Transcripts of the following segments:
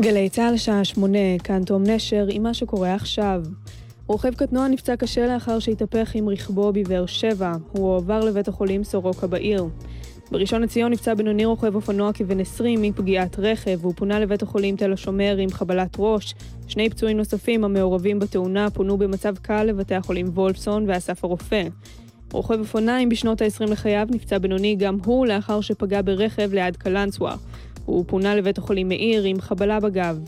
גלי צה"ל שעה שמונה, כאן תום נשר עם מה שקורה עכשיו. רוכב קטנוע נפצע קשה לאחר שהתהפך עם רכבו בבאר שבע. הוא הועבר לבית החולים סורוקה בעיר. בראשון לציון נפצע בינוני רוכב אופנוע כבן 20 מפגיעת רכב, והוא פונה לבית החולים תל השומר עם חבלת ראש. שני פצועים נוספים המעורבים בתאונה פונו במצב קל לבתי החולים וולפסון ואסף הרופא. רוכב אופניים בשנות ה-20 לחייו נפצע בינוני גם הוא לאחר שפגע ברכב ליד קלנסווה. הוא פונה לבית החולים מאיר עם חבלה בגב.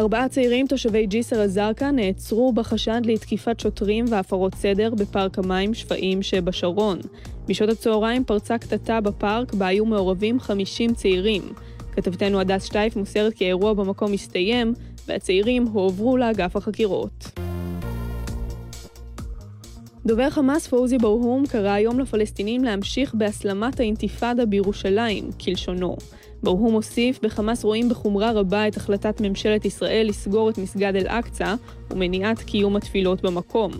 ארבעה צעירים תושבי ג'יסר א-זרקא נעצרו בחשד לתקיפת שוטרים והפרות סדר בפארק המים שפיים שבשרון. בשעות הצהריים פרצה קטטה בפארק בה היו מעורבים 50 צעירים. כתבתנו הדס שטייף מוסרת כי האירוע במקום הסתיים, והצעירים הועברו לאגף החקירות. דובר חמאס פאוזי ברהום קרא היום לפלסטינים להמשיך בהסלמת האינתיפאדה בירושלים, כלשונו. ברהום הוסיף, בחמאס רואים בחומרה רבה את החלטת ממשלת ישראל לסגור את מסגד אל-אקצא ומניעת קיום התפילות במקום.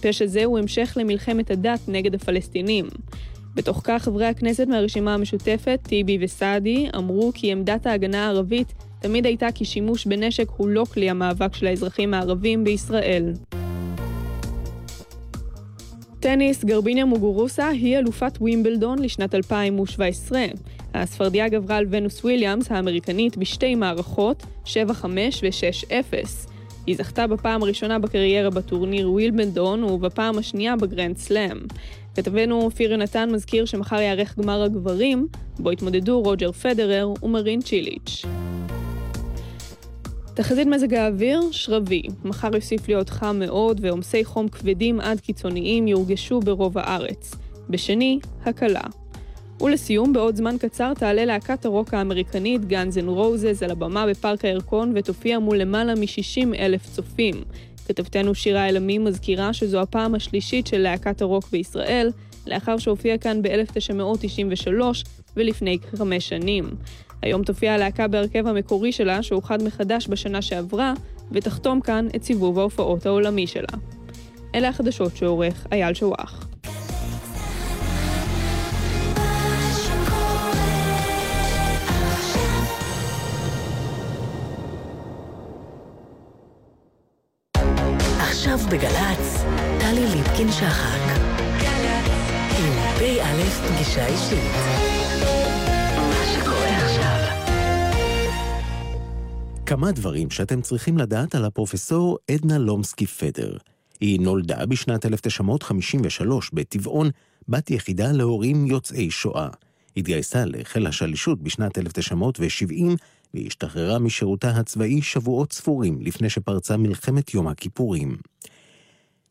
פשע זה הוא המשך למלחמת הדת נגד הפלסטינים. בתוך כך חברי הכנסת מהרשימה המשותפת, טיבי וסעדי, אמרו כי עמדת ההגנה הערבית תמיד הייתה כי שימוש בנשק הוא לא כלי המאבק של האזרחים הערבים בישראל. טניס, גרביניה מוגורוסה היא אלופת ווימבלדון לשנת 2017. הספרדיה גברה על ונוס וויליאמס האמריקנית בשתי מערכות, 7-5 ו-6-0. היא זכתה בפעם הראשונה בקריירה בטורניר ווימבלדון ובפעם השנייה בגרנד סלאם. כתבנו אופיר יונתן מזכיר שמחר ייערך גמר הגברים, בו יתמודדו רוג'ר פדרר ומרין צ'יליץ'. תחזית מזג האוויר, שרבי. מחר יוסיף להיות חם מאוד ועומסי חום כבדים עד קיצוניים יורגשו ברוב הארץ. בשני, הקלה. ולסיום, בעוד זמן קצר תעלה להקת הרוק האמריקנית Guns N' Roses על הבמה בפארק הירקון ותופיע מול למעלה מ-60 אלף צופים. כתבתנו שירה אלעמי מזכירה שזו הפעם השלישית של להקת הרוק בישראל, לאחר שהופיעה כאן ב-1993 ולפני כחמש שנים. היום תופיע הלהקה בהרכב המקורי שלה, שאוחד מחדש בשנה שעברה, ותחתום כאן את סיבוב ההופעות העולמי שלה. אלה החדשות שעורך אייל שוואח. עכשיו בגל"צ, טלי ליפקין-שחק. עם פ"א פגישה אישית. כמה דברים שאתם צריכים לדעת על הפרופסור עדנה לומסקי פדר. היא נולדה בשנת 1953 בטבעון, בת יחידה להורים יוצאי שואה. התגייסה לחיל השלישות בשנת 1970 והשתחררה משירותה הצבאי שבועות ספורים לפני שפרצה מלחמת יום הכיפורים.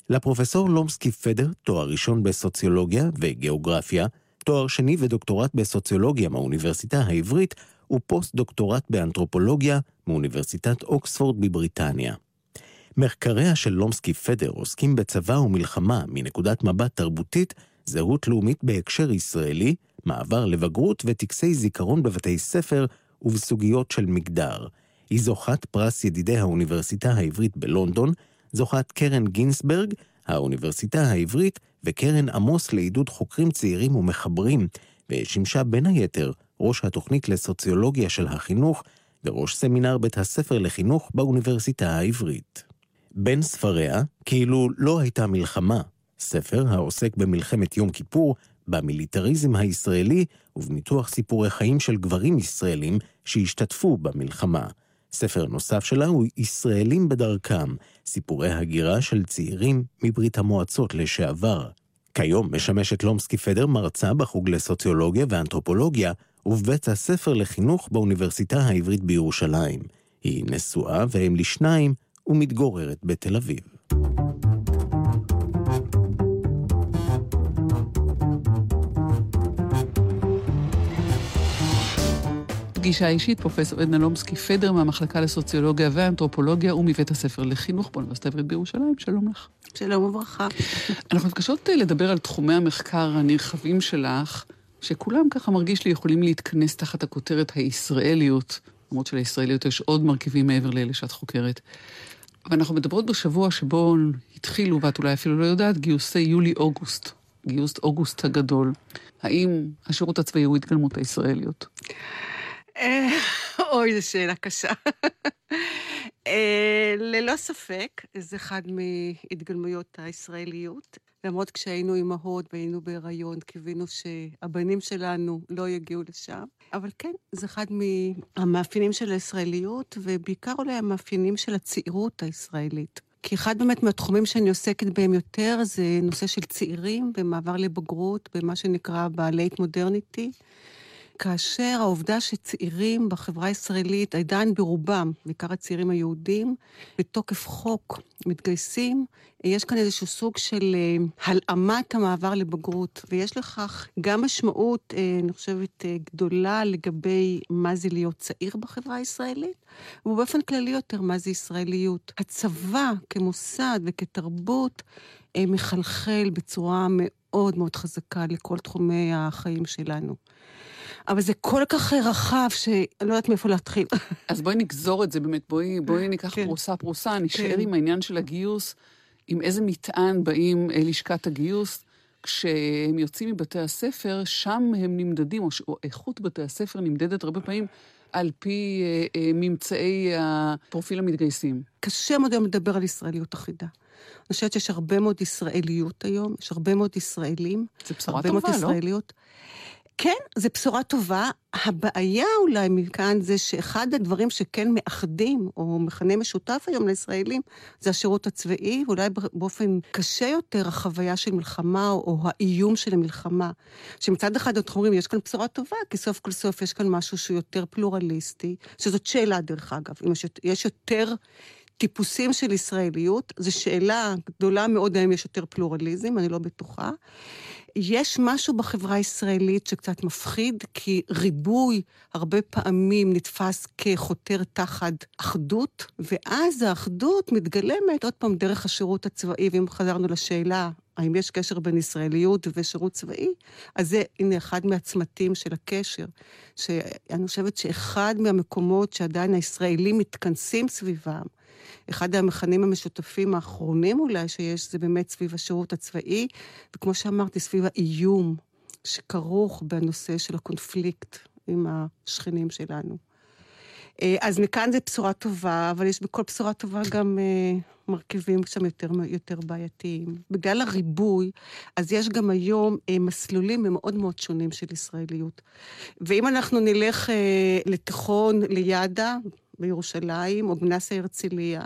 לפרופסור לומסקי פדר תואר ראשון בסוציולוגיה וגיאוגרפיה, תואר שני ודוקטורט בסוציולוגיה מהאוניברסיטה העברית ופוסט-דוקטורט באנתרופולוגיה מאוניברסיטת אוקספורד בבריטניה. מחקריה של לומסקי פדר עוסקים בצבא ומלחמה מנקודת מבט תרבותית, זהות לאומית בהקשר ישראלי, מעבר לבגרות וטקסי זיכרון בבתי ספר ובסוגיות של מגדר. היא זוכת פרס ידידי האוניברסיטה העברית בלונדון, זוכת קרן גינסברג, האוניברסיטה העברית וקרן עמוס לעידוד חוקרים צעירים ומחברים, ושימשה בין היתר ראש התוכנית לסוציולוגיה של החינוך וראש סמינר בית הספר לחינוך באוניברסיטה העברית. בין ספריה, כאילו לא הייתה מלחמה, ספר העוסק במלחמת יום כיפור, במיליטריזם הישראלי ובניתוח סיפורי חיים של גברים ישראלים שהשתתפו במלחמה. ספר נוסף שלה הוא ישראלים בדרכם, סיפורי הגירה של צעירים מברית המועצות לשעבר. כיום משמשת לומסקי פדר מרצה בחוג לסוציולוגיה ואנתרופולוגיה ובבית הספר לחינוך באוניברסיטה העברית בירושלים. היא נשואה ואם לשניים ומתגוררת בתל אביב. פגישה אישית, פרופסור עדנה לומסקי פדר מהמחלקה לסוציולוגיה ואנתרופולוגיה ומבית הספר לחינוך באוניברסיטה העברית בירושלים. שלום לך. שלום וברכה. אנחנו מבקשות אה, לדבר על תחומי המחקר הנרחבים שלך, שכולם ככה מרגיש לי יכולים להתכנס תחת הכותרת הישראליות, למרות שלישראליות יש עוד מרכיבים מעבר לאלה שאת חוקרת. ואנחנו מדברות בשבוע שבו התחילו, ואת אולי אפילו לא יודעת, גיוסי יולי-אוגוסט. גיוס אוגוסט הגדול. האם השירות הצבאי הוא התגלמות הישראליות? אה, אוי, זו שאלה קשה. אה, ללא ספק, זה אחד מהתגלמויות הישראליות. למרות כשהיינו אימהות והיינו בהיריון, קיווינו שהבנים שלנו לא יגיעו לשם. אבל כן, זה אחד מהמאפיינים של הישראליות, ובעיקר אולי המאפיינים של הצעירות הישראלית. כי אחד באמת מהתחומים שאני עוסקת בהם יותר זה נושא של צעירים במעבר לבגרות, במה שנקרא בלייט מודרניטי. כאשר העובדה שצעירים בחברה הישראלית, עדיין ברובם, בעיקר הצעירים היהודים, בתוקף חוק מתגייסים, יש כאן איזשהו סוג של אה, הלאמת המעבר לבגרות, ויש לכך גם משמעות, אה, אני חושבת, אה, גדולה לגבי מה זה להיות צעיר בחברה הישראלית, ובאופן כללי יותר מה זה ישראליות. הצבא כמוסד וכתרבות מחלחל בצורה מאוד מאוד חזקה לכל תחומי החיים שלנו. אבל זה כל כך רחב, שאני לא יודעת מאיפה להתחיל. אז בואי נגזור את זה באמת, בואי, בואי ניקח כן. פרוסה פרוסה, נשאר כן. עם העניין של הגיוס, עם איזה מטען באים לשכת הגיוס. כשהם יוצאים מבתי הספר, שם הם נמדדים, או, או איכות בתי הספר נמדדת הרבה פעמים על פי אה, אה, ממצאי הפרופיל המתגייסים. קשה מאוד היום לדבר על ישראליות אחידה. אני חושבת שיש הרבה מאוד ישראליות היום, יש הרבה מאוד ישראלים. זה בשורה טובה, לא? מאוד ישראליות. כן, זו בשורה טובה. הבעיה אולי מכאן זה שאחד הדברים שכן מאחדים, או מכנה משותף היום לישראלים, זה השירות הצבאי, ואולי באופן קשה יותר החוויה של מלחמה, או האיום של המלחמה. שמצד אחד אנחנו אומרים, יש כאן בשורה טובה, כי סוף כל סוף יש כאן משהו שהוא יותר פלורליסטי, שזאת שאלה דרך אגב, אם יש, יש יותר... טיפוסים של ישראליות, זו שאלה גדולה מאוד האם יש יותר פלורליזם, אני לא בטוחה. יש משהו בחברה הישראלית שקצת מפחיד, כי ריבוי הרבה פעמים נתפס כחותר תחת אחדות, ואז האחדות מתגלמת עוד פעם דרך השירות הצבאי, ואם חזרנו לשאלה האם יש קשר בין ישראליות ושירות צבאי, אז זה, הנה, אחד מהצמתים של הקשר. שאני חושבת שאחד מהמקומות שעדיין הישראלים מתכנסים סביבם, אחד המכנים המשותפים האחרונים אולי שיש, זה באמת סביב השירות הצבאי, וכמו שאמרתי, סביב האיום שכרוך בנושא של הקונפליקט עם השכנים שלנו. אה, אז מכאן זה בשורה טובה, אבל יש בכל בשורה טובה גם אה, מרכיבים שם יותר, יותר בעייתיים. בגלל הריבוי, אז יש גם היום אה, מסלולים מאוד מאוד שונים של ישראליות. ואם אנחנו נלך לתיכון ליד"ה, בירושלים או בנסה הרצליה,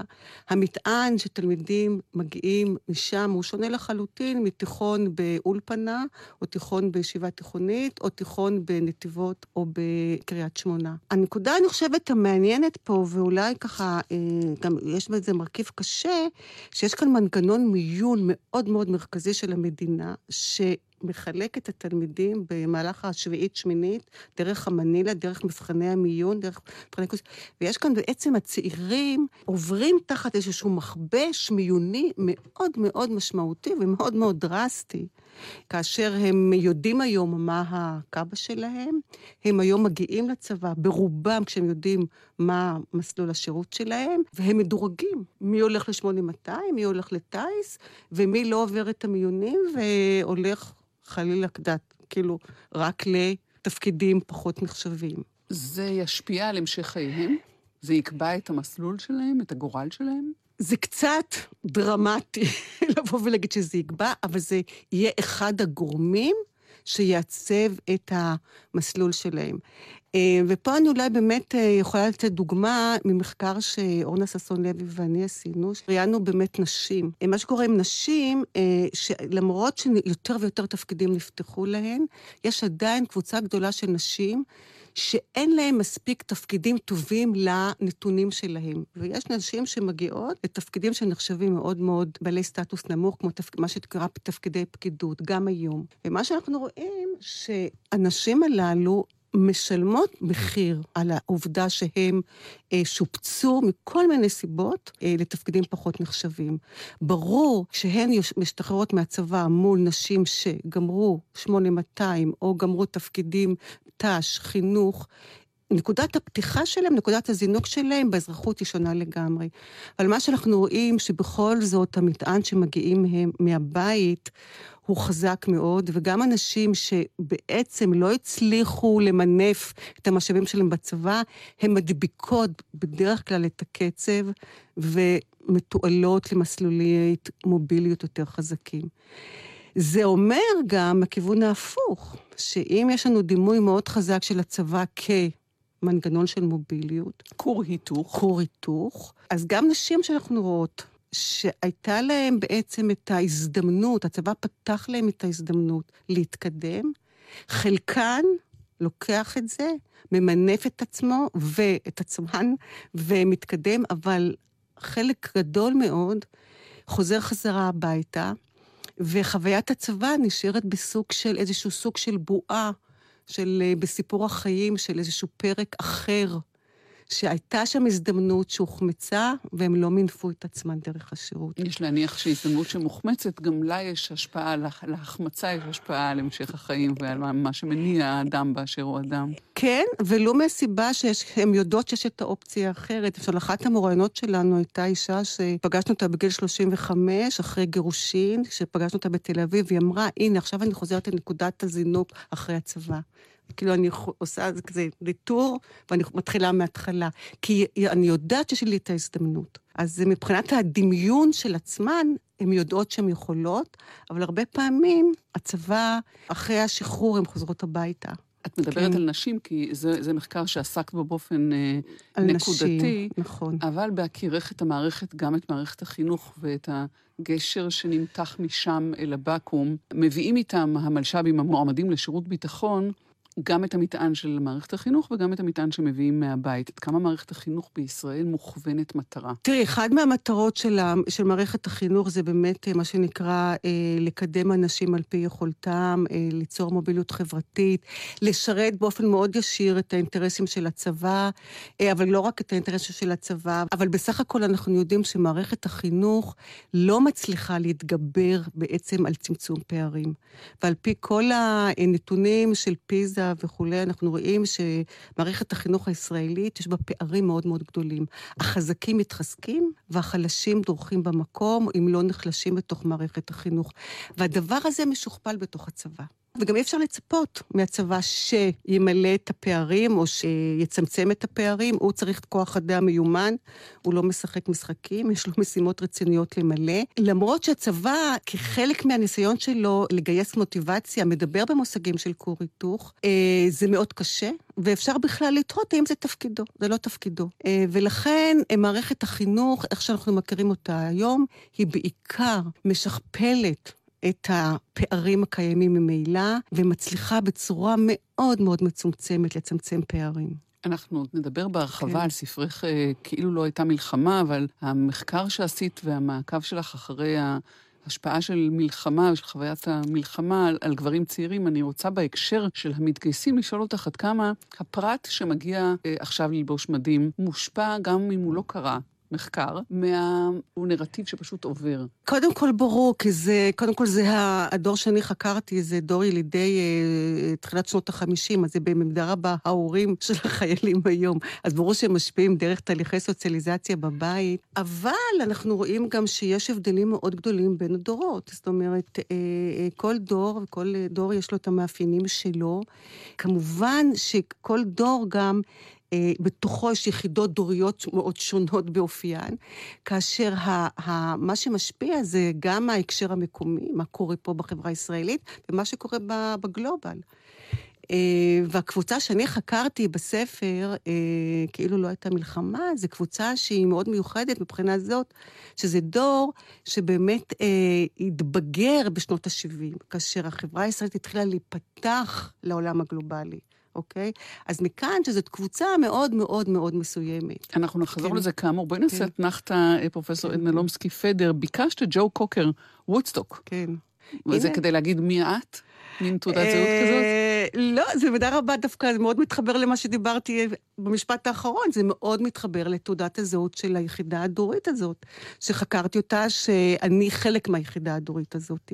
המטען שתלמידים מגיעים משם הוא שונה לחלוטין מתיכון באולפנה, או תיכון בישיבה תיכונית, או תיכון בנתיבות או בקריית שמונה. הנקודה, אני חושבת, המעניינת פה, ואולי ככה, אה, גם יש בזה מרכיב קשה, שיש כאן מנגנון מיון מאוד מאוד מרכזי של המדינה, ש... מחלק את התלמידים במהלך השביעית-שמינית, דרך המנילה, דרך מבחני המיון, דרך מבחני קורס, ויש כאן בעצם הצעירים עוברים תחת איזשהו מכבש מיוני מאוד מאוד משמעותי ומאוד מאוד דרסטי. כאשר הם יודעים היום מה הקאבה שלהם, הם היום מגיעים לצבא, ברובם כשהם יודעים מה מסלול השירות שלהם, והם מדורגים. מי הולך ל-8200, מי הולך לטיס, ומי לא עובר את המיונים והולך חלילה, כדת, כאילו, רק לתפקידים פחות נחשבים. זה ישפיע על המשך חייהם? זה יקבע את המסלול שלהם, את הגורל שלהם? זה קצת דרמטי לבוא ולהגיד שזה יקבע, אבל זה יהיה אחד הגורמים שיעצב את המסלול שלהם. אה, ופה אני אולי באמת אה, יכולה לתת דוגמה ממחקר שאורנה ששון לוי ואני עשינו, ראיינו באמת נשים. אה, מה שקורה עם נשים, שלמרות שיותר ויותר תפקידים נפתחו להן, יש עדיין קבוצה גדולה של נשים שאין להם מספיק תפקידים טובים לנתונים שלהם. ויש נשים שמגיעות לתפקידים שנחשבים מאוד מאוד בעלי סטטוס נמוך, כמו תפ... מה שקרה תפקידי פקידות, גם היום. ומה שאנחנו רואים, שהנשים הללו משלמות מחיר על העובדה שהם אה, שופצו מכל מיני סיבות אה, לתפקידים פחות נחשבים. ברור שהן משתחררות מהצבא מול נשים שגמרו 8200 או גמרו תפקידים ת"ש, חינוך, נקודת הפתיחה שלהם, נקודת הזינוק שלהם באזרחות היא שונה לגמרי. אבל מה שאנחנו רואים, שבכל זאת המטען שמגיעים מהם מהבית, הוא חזק מאוד, וגם אנשים שבעצם לא הצליחו למנף את המשאבים שלהם בצבא, הן מדביקות בדרך כלל את הקצב ומתועלות למסלולי מוביליות יותר חזקים. זה אומר גם הכיוון ההפוך, שאם יש לנו דימוי מאוד חזק של הצבא כמנגנון של מוביליות, כור היתוך. כור היתוך, אז גם נשים שאנחנו רואות, שהייתה להם בעצם את ההזדמנות, הצבא פתח להם את ההזדמנות להתקדם, חלקן לוקח את זה, ממנף את עצמו ואת עצמן ומתקדם, אבל חלק גדול מאוד חוזר חזרה הביתה, וחוויית הצבא נשארת בסוג של, איזשהו סוג של בועה, של, אה, בסיפור החיים, של איזשהו פרק אחר שהייתה שם הזדמנות שהוחמצה, והם לא מינפו את עצמם דרך השירות. יש להניח שהזדמנות שמוחמצת, גם לה יש השפעה, להחמצה יש השפעה על המשך החיים ועל מה שמניע האדם באשר הוא אדם. כן, ולו מהסיבה שהן יודעות שיש את האופציה האחרת. למשל, אחת המוראיינות שלנו הייתה אישה שפגשנו אותה בגיל 35, אחרי גירושין, שפגשנו אותה בתל אביב, והיא אמרה, הנה, עכשיו אני חוזרת לנקודת הזינוק אחרי הצבא. כאילו, אני עושה כזה ניטור, ואני מתחילה מההתחלה. כי אני יודעת שיש לי את ההזדמנות. אז מבחינת הדמיון של עצמן, הן יודעות שהן יכולות, אבל הרבה פעמים הצבא, אחרי השחרור, הן חוזרות הביתה. את מדברת כן. על נשים, כי זה, זה מחקר שעסק בו באופן אה, נקודתי. נשים, נכון. אבל בהכירך את המערכת, גם את מערכת החינוך ואת הגשר שנמתח משם אל הבקו"ם, מביאים איתם המלש"בים המועמדים לשירות ביטחון, גם את המטען של מערכת החינוך וגם את המטען שמביאים מהבית. עד כמה מערכת החינוך בישראל מוכוונת מטרה? תראי, אחד מהמטרות של, של מערכת החינוך זה באמת אה, מה שנקרא אה, לקדם אנשים על פי יכולתם, אה, ליצור מוביליות חברתית, לשרת באופן מאוד ישיר את האינטרסים של הצבא, אה, אבל לא רק את האינטרסים של הצבא, אבל בסך הכל אנחנו יודעים שמערכת החינוך לא מצליחה להתגבר בעצם על צמצום פערים. ועל פי כל הנתונים של פיזה, וכולי, אנחנו רואים שמערכת החינוך הישראלית, יש בה פערים מאוד מאוד גדולים. החזקים מתחזקים והחלשים דורכים במקום, אם לא נחלשים בתוך מערכת החינוך. והדבר הזה משוכפל בתוך הצבא. וגם אי אפשר לצפות מהצבא שימלא את הפערים או שיצמצם את הפערים. הוא צריך כוח אדם מיומן, הוא לא משחק משחקים, יש לו משימות רציניות למלא. למרות שהצבא, כחלק מהניסיון שלו לגייס מוטיבציה, מדבר במושגים של כור היתוך, אה, זה מאוד קשה, ואפשר בכלל לתהות האם זה תפקידו, זה לא תפקידו. אה, ולכן אה, מערכת החינוך, איך שאנחנו מכירים אותה היום, היא בעיקר משכפלת את הפערים הקיימים ממילא, ומצליחה בצורה מאוד מאוד מצומצמת לצמצם פערים. אנחנו נדבר בהרחבה כן. על ספרך אה, כאילו לא הייתה מלחמה, אבל המחקר שעשית והמעקב שלך אחרי ההשפעה של מלחמה, של חוויית המלחמה על, על גברים צעירים, אני רוצה בהקשר של המתגייסים לשאול אותך עד כמה הפרט שמגיע אה, עכשיו ללבוש מדים מושפע גם אם הוא לא קרא מחקר, מהנרטיב שפשוט עובר. קודם כל ברור, כי זה, קודם כל זה הדור שאני חקרתי, זה דור ילידי אה, תחילת שנות החמישים, אז זה במידה רבה ההורים של החיילים היום. אז ברור שהם משפיעים דרך תהליכי סוציאליזציה בבית, אבל אנחנו רואים גם שיש הבדלים מאוד גדולים בין הדורות. זאת אומרת, אה, אה, כל דור, וכל דור יש לו את המאפיינים שלו. כמובן שכל דור גם... אה, בתוכו יש יחידות דוריות מאוד שונות באופיין, כאשר ה, ה, מה שמשפיע זה גם ההקשר המקומי, מה קורה פה בחברה הישראלית, ומה שקורה בגלובל. Uh, והקבוצה שאני חקרתי בספר, uh, כאילו לא הייתה מלחמה, זו קבוצה שהיא מאוד מיוחדת מבחינה זאת, שזה דור שבאמת התבגר בשנות ה-70, כאשר החברה הישראלית התחילה להיפתח לעולם הגלובלי. אוקיי? אז מכאן שזאת קבוצה מאוד מאוד מאוד מסוימת. אנחנו נחזור כן. לזה כאמור. בואי נעשה כן. אתנחתא, כן. פרופ' כן. עדנה לומסקי פדר. ביקשת ג'ו קוקר, וודסטוק. כן. וזה הנה. כדי להגיד מי את? מין תעודת זהות כזאת? לא, זה במידה רבה דווקא, זה מאוד מתחבר למה שדיברתי במשפט האחרון, זה מאוד מתחבר לתעודת הזהות של היחידה הדורית הזאת, שחקרתי אותה, שאני חלק מהיחידה הדורית הזאת.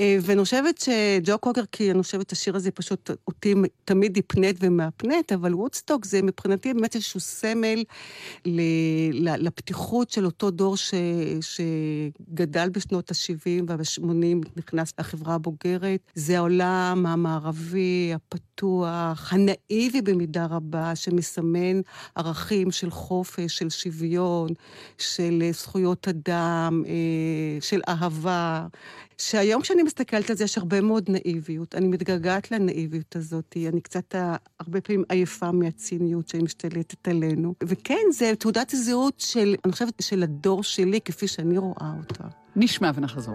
אה, ואני חושבת שג'ו קוקר, כי אני חושבת שהשיר הזה פשוט אותי תמיד יפנט ומהפנט, אבל וודסטוק זה מבחינתי באמת איזשהו סמל לפתיחות של אותו דור ש, שגדל בשנות ה-70 וה-80, נכנס לחברה הבוגרת. זה העולם המערבי, הפתוח, הנאיבי במידה רבה, שמסמן ערכים של חופש, של שוויון, של זכויות אדם, אה, של אהבה. שהיום כשאני מסתכלת על זה, יש הרבה מאוד נאיביות. אני מתגעגעת לנאיביות הזאת. אני קצת אה, הרבה פעמים עייפה מהציניות שמשתלטת עלינו. וכן, זה תעודת הזהות של, אני חושבת, של הדור שלי, כפי שאני רואה אותה. נשמע ונחזור.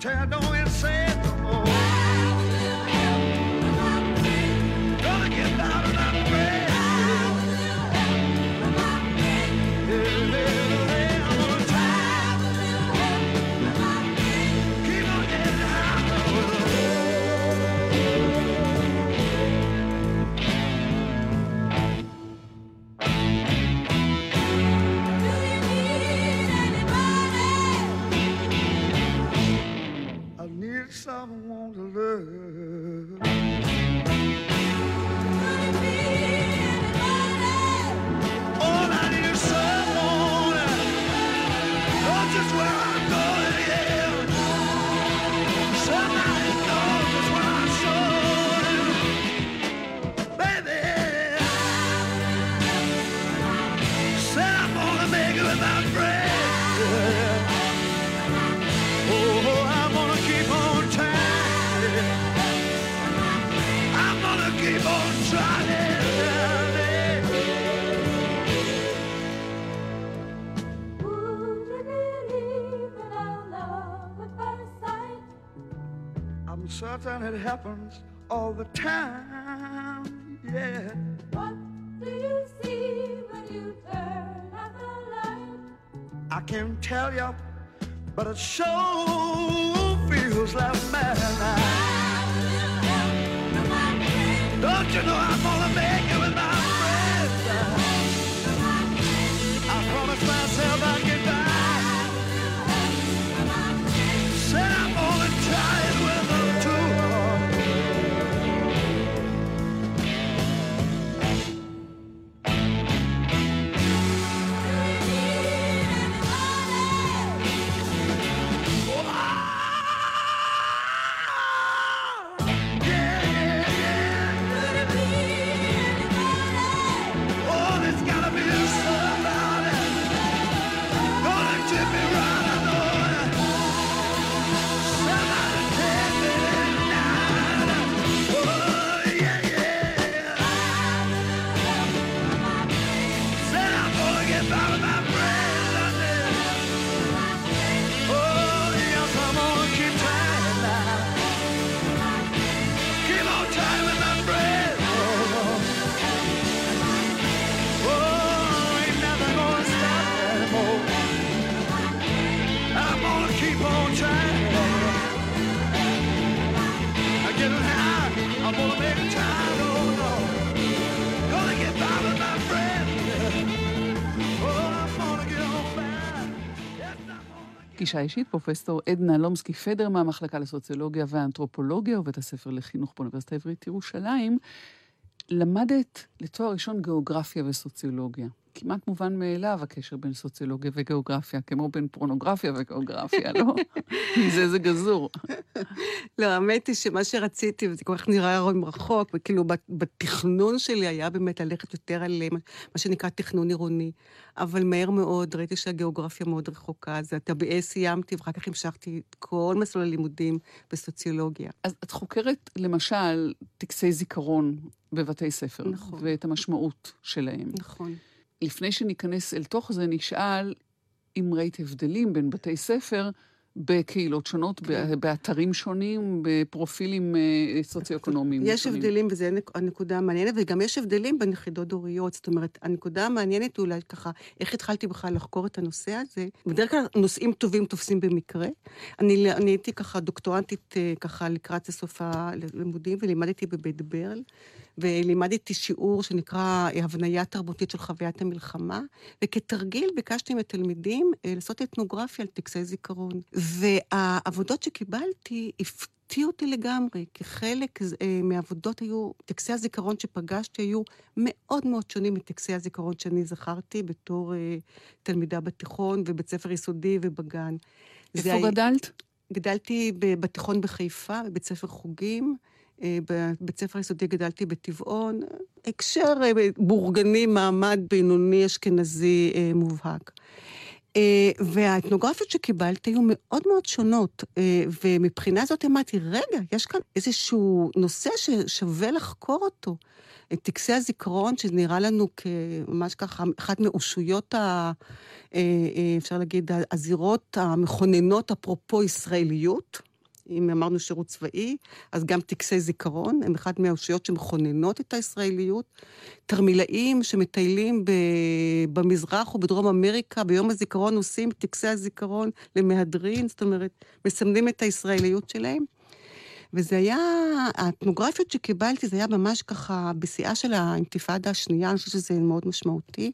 tear down and say show. פגישה אישית, פרופסור עדנה לומסקי פדר מהמחלקה לסוציולוגיה ואנתרופולוגיה ובית הספר לחינוך באוניברסיטה העברית ירושלים. למדת לתואר ראשון גיאוגרפיה וסוציולוגיה. כמעט מובן מאליו הקשר בין סוציולוגיה וגיאוגרפיה, כמו בין פורנוגרפיה וגיאוגרפיה, לא? מזה זה גזור. לא, האמת היא שמה שרציתי, וזה כל כך נראה היום רחוק, וכאילו בת- בתכנון שלי היה באמת ללכת יותר על אה, מה שנקרא תכנון עירוני. אבל מהר מאוד ראיתי שהגיאוגרפיה מאוד רחוקה, אז את ה-BA סיימתי, ואחר כך המשכתי את כל מסלול הלימודים בסוציולוגיה. אז את חוקרת, למשל, טקסי זיכרון בבתי ספר, נכון. ואת המשמעות שלהם. נכון. לפני שניכנס אל תוך זה, נשאל אם ראית הבדלים בין בתי ספר בקהילות שונות, כן. באתרים שונים, בפרופילים אה, סוציו-אקונומיים יש שונים. הבדלים, וזו הנק- הנקודה המעניינת, וגם יש הבדלים בין יחידות דוריות. זאת אומרת, הנקודה המעניינת היא אולי ככה, איך התחלתי בכלל לחקור את הנושא הזה? בדרך כלל נושאים טובים תופסים במקרה. אני, אני הייתי ככה דוקטורנטית אה, ככה לקראת סוף הלימודים, ולימדתי בבית ברל, ולימדתי שיעור שנקרא אה, הבניה תרבותית של חוויית המלחמה, וכתרגיל ביקשתי מתלמידים לעשות אתנוגרפיה על טקסי זיכרון. והעבודות שקיבלתי הפתיעו אותי לגמרי, כי חלק אה, מהעבודות היו, טקסי הזיכרון שפגשתי היו מאוד מאוד שונים מטקסי הזיכרון שאני זכרתי בתור אה, תלמידה בתיכון ובית ספר יסודי ובגן. איפה היה- גדלת? גדלתי בתיכון בחיפה, בבית ספר חוגים. אה, בבית ספר יסודי גדלתי בטבעון. הקשר אה, בורגני, מעמד בינוני אשכנזי אה, מובהק. אה, והאתנוגרפיות שקיבלתי היו מאוד מאוד שונות, אה, ומבחינה זאת אמרתי, רגע, יש כאן איזשהו נושא ששווה לחקור אותו. את טקסי הזיכרון, שנראה לנו כממש ככה, אחת מאושיות, ה, אה, אפשר להגיד, הזירות המכוננות אפרופו ישראליות. אם אמרנו שירות צבאי, אז גם טקסי זיכרון הם אחת מהאושיות שמכוננות את הישראליות. תרמילאים שמטיילים ב- במזרח ובדרום אמריקה, ביום הזיכרון עושים טקסי הזיכרון למהדרין, זאת אומרת, מסמנים את הישראליות שלהם. וזה היה, האתנוגרפיות שקיבלתי, זה היה ממש ככה בשיאה של האינתיפאדה השנייה, אני חושבת שזה מאוד משמעותי.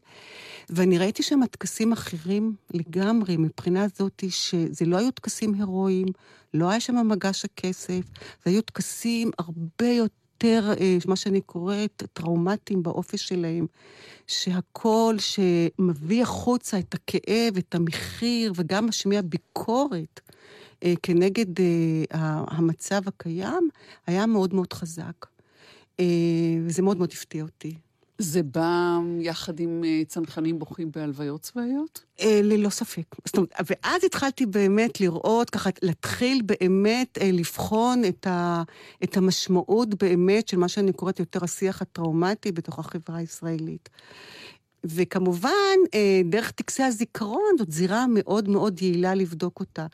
ואני ראיתי שם טקסים אחרים לגמרי, מבחינה זאת שזה לא היו טקסים הירואיים, לא היה שם מגש הכסף, זה היו טקסים הרבה יותר, אה, מה שאני קוראת, טראומטיים באופי שלהם, שהקול שמביא החוצה את הכאב, את המחיר, וגם משמיע ביקורת. אה, כנגד אה, המצב הקיים, היה מאוד מאוד חזק. אה, וזה מאוד מאוד הפתיע אותי. זה בא יחד עם אה, צנחנים בוכים בהלוויות צבאיות? אה, ללא ספק. זאת אומרת, ואז התחלתי באמת לראות, ככה, להתחיל באמת אה, לבחון את, ה, את המשמעות באמת של מה שאני קוראת יותר השיח הטראומטי בתוך החברה הישראלית. וכמובן, אה, דרך טקסי הזיכרון זאת זירה מאוד מאוד יעילה לבדוק אותה.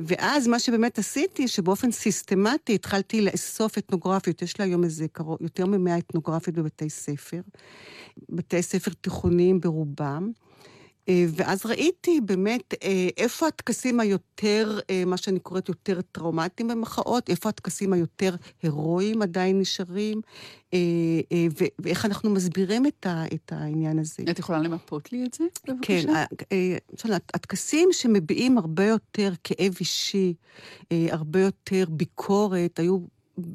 ואז מה שבאמת עשיתי, שבאופן סיסטמטי התחלתי לאסוף אתנוגרפיות. יש לי היום איזה קרוב, יותר מ-100 אתנוגרפיות בבתי ספר. בתי ספר תיכוניים ברובם. אה, ואז ראיתי באמת אה, איפה הטקסים היותר, אה, מה שאני קוראת יותר טראומטיים במחאות, איפה הטקסים היותר הירואיים עדיין נשארים, ואיך אנחנו מסבירים את, ה, את העניין הזה. את יכולה למפות לי את זה, בבקשה? כן, הטקסים שמביעים הרבה יותר כאב אישי, הרבה יותר ביקורת, היו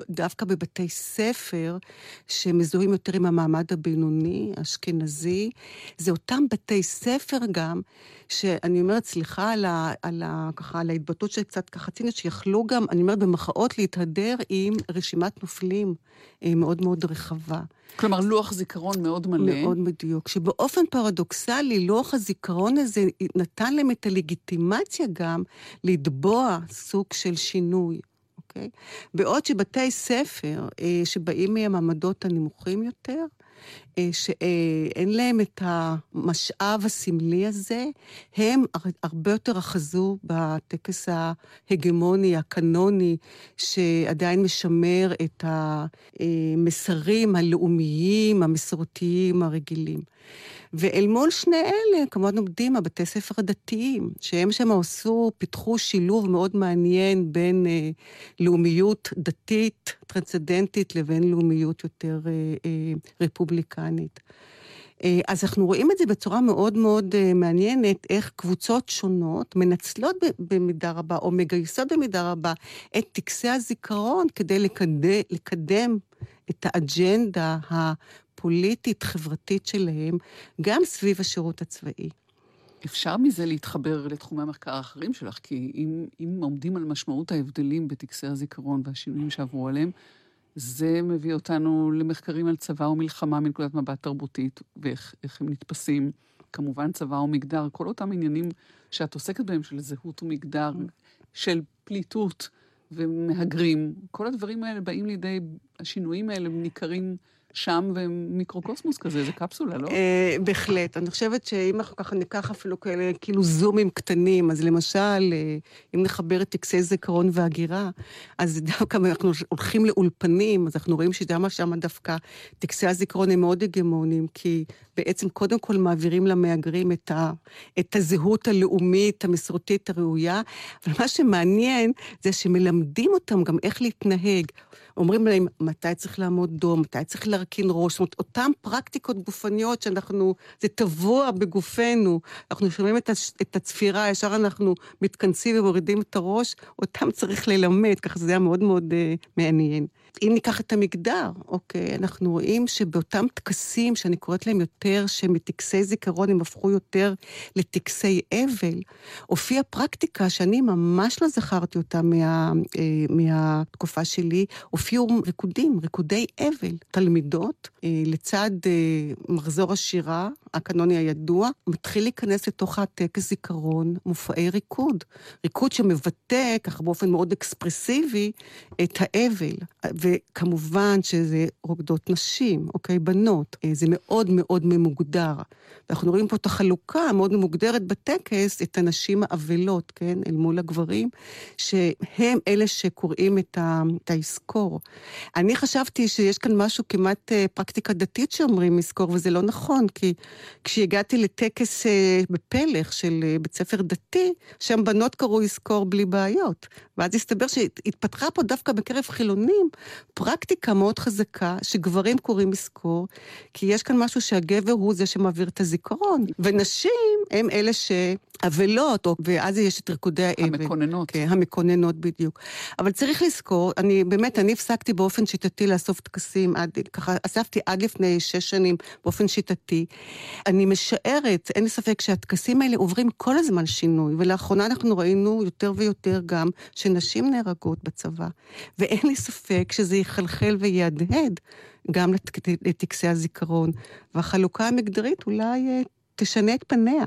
דווקא בבתי ספר שמזוהים יותר עם המעמד הבינוני, האשכנזי. זה אותם בתי ספר גם, שאני אומרת, סליחה על, ה, על, ה, ככה, על ההתבטאות שקצת ככה צינית, שיכלו גם, אני אומרת, במחאות להתהדר עם רשימת נופלים אה, מאוד מאוד רחבה. כלומר, לוח זיכרון מאוד מלא. מאוד בדיוק. שבאופן פרדוקסלי, לוח הזיכרון הזה נתן להם את הלגיטימציה גם לתבוע סוג של שינוי, אוקיי? בעוד שבתי ספר אה, שבאים מהמעמדות הנמוכים יותר, שאין להם את המשאב הסמלי הזה, הם הר- הרבה יותר אחזו בטקס ההגמוני, הקנוני, שעדיין משמר את המסרים הלאומיים, המסורתיים, הרגילים. ואל מול שני אלה, כמובן עומדים הבתי ספר הדתיים, שהם שם עשו, פיתחו שילוב מאוד מעניין בין אה, לאומיות דתית, טרנסצדנטית, לבין לאומיות יותר אה, אה, רפובליקנית. אה, אז אנחנו רואים את זה בצורה מאוד מאוד אה, מעניינת, איך קבוצות שונות מנצלות במידה רבה, או מגייסות במידה רבה, את טקסי הזיכרון כדי לקדם, לקדם את האג'נדה הפוליטית-חברתית שלהם, גם סביב השירות הצבאי. אפשר מזה להתחבר לתחומי המחקר האחרים שלך, כי אם, אם עומדים על משמעות ההבדלים בטקסי הזיכרון והשינויים שעברו עליהם, זה מביא אותנו למחקרים על צבא ומלחמה מנקודת מבט תרבותית, ואיך איך הם נתפסים. כמובן צבא ומגדר, כל אותם עניינים שאת עוסקת בהם, של זהות ומגדר, של פליטות ומהגרים, כל הדברים האלה באים לידי, השינויים האלה ניכרים שם, והם מיקרוקוסמוס כזה, זה קפסולה, לא? אה, בהחלט. אני חושבת שאם אנחנו ככה ניקח אפילו כאלה, כאילו זומים קטנים, אז למשל, אה, אם נחבר את טקסי זיכרון והגירה, אז דווקא אנחנו הולכים לאולפנים, אז אנחנו רואים שגם שם דווקא טקסי הזיכרון הם מאוד הגמוניים, כי בעצם קודם כל מעבירים למהגרים את, ה, את הזהות הלאומית, המסורתית הראויה, אבל מה שמעניין זה שמלמדים אותם גם איך להתנהג. אומרים להם מתי צריך לעמוד דום, מתי צריך להרכין ראש, זאת אומרת, אותן פרקטיקות גופניות שאנחנו, זה טבוע בגופנו, אנחנו שומעים את, הש, את הצפירה, ישר אנחנו מתכנסים ומורידים את הראש, אותם צריך ללמד, ככה זה היה מאוד מאוד uh, מעניין. אם ניקח את המגדר, אוקיי, אנחנו רואים שבאותם טקסים, שאני קוראת להם יותר, שמטקסי זיכרון הם הפכו יותר לטקסי אבל, הופיעה פרקטיקה שאני ממש לא זכרתי אותה מה, אה, מהתקופה שלי, הופיעו ריקודים, ריקודי אבל. תלמידות, אה, לצד אה, מחזור השירה הקנוני הידוע, מתחיל להיכנס לתוך הטקס זיכרון מופעי ריקוד. ריקוד שמבטא, ככה באופן מאוד אקספרסיבי, את האבל. וכמובן שזה רוקדות נשים, אוקיי? בנות. אה, זה מאוד מאוד ממוגדר. ואנחנו רואים פה את החלוקה המאוד ממוגדרת בטקס, את הנשים האבלות, כן? אל מול הגברים, שהם אלה שקוראים את, ה, היזכור. אני חשבתי שיש כאן משהו כמעט אה, פרקטיקה דתית שאומרים יזכור, וזה לא נכון, כי כשהגעתי לטקס אה, בפלך של אה, בית ספר דתי, שם בנות קראו יזכור בלי בעיות. ואז הסתבר שהתפתחה פה דווקא בקרב חילונים פרקטיקה מאוד חזקה, שגברים קוראים יזכור, כי יש כאן משהו שהגבר הוא זה שמעביר את הזיכרון, ונשים הם אלה שאבלות, או- ואז יש את ריקודי האבל. המקוננות. כן, המקוננות בדיוק. אבל צריך לזכור, אני באמת, אני הפסקתי באופן שיטתי לאסוף טקסים, עד, ככה אספתי עד לפני שש שנים באופן שיטתי. אני משערת, אין לי ספק שהטקסים האלה עוברים כל הזמן שינוי, ולאחרונה אנחנו ראינו יותר ויותר גם שנשים נהרגות בצבא. ואין לי ספק שזה יחלחל ויהדהד גם לט- לטקסי הזיכרון. והחלוקה המגדרית אולי אה, תשנה את פניה.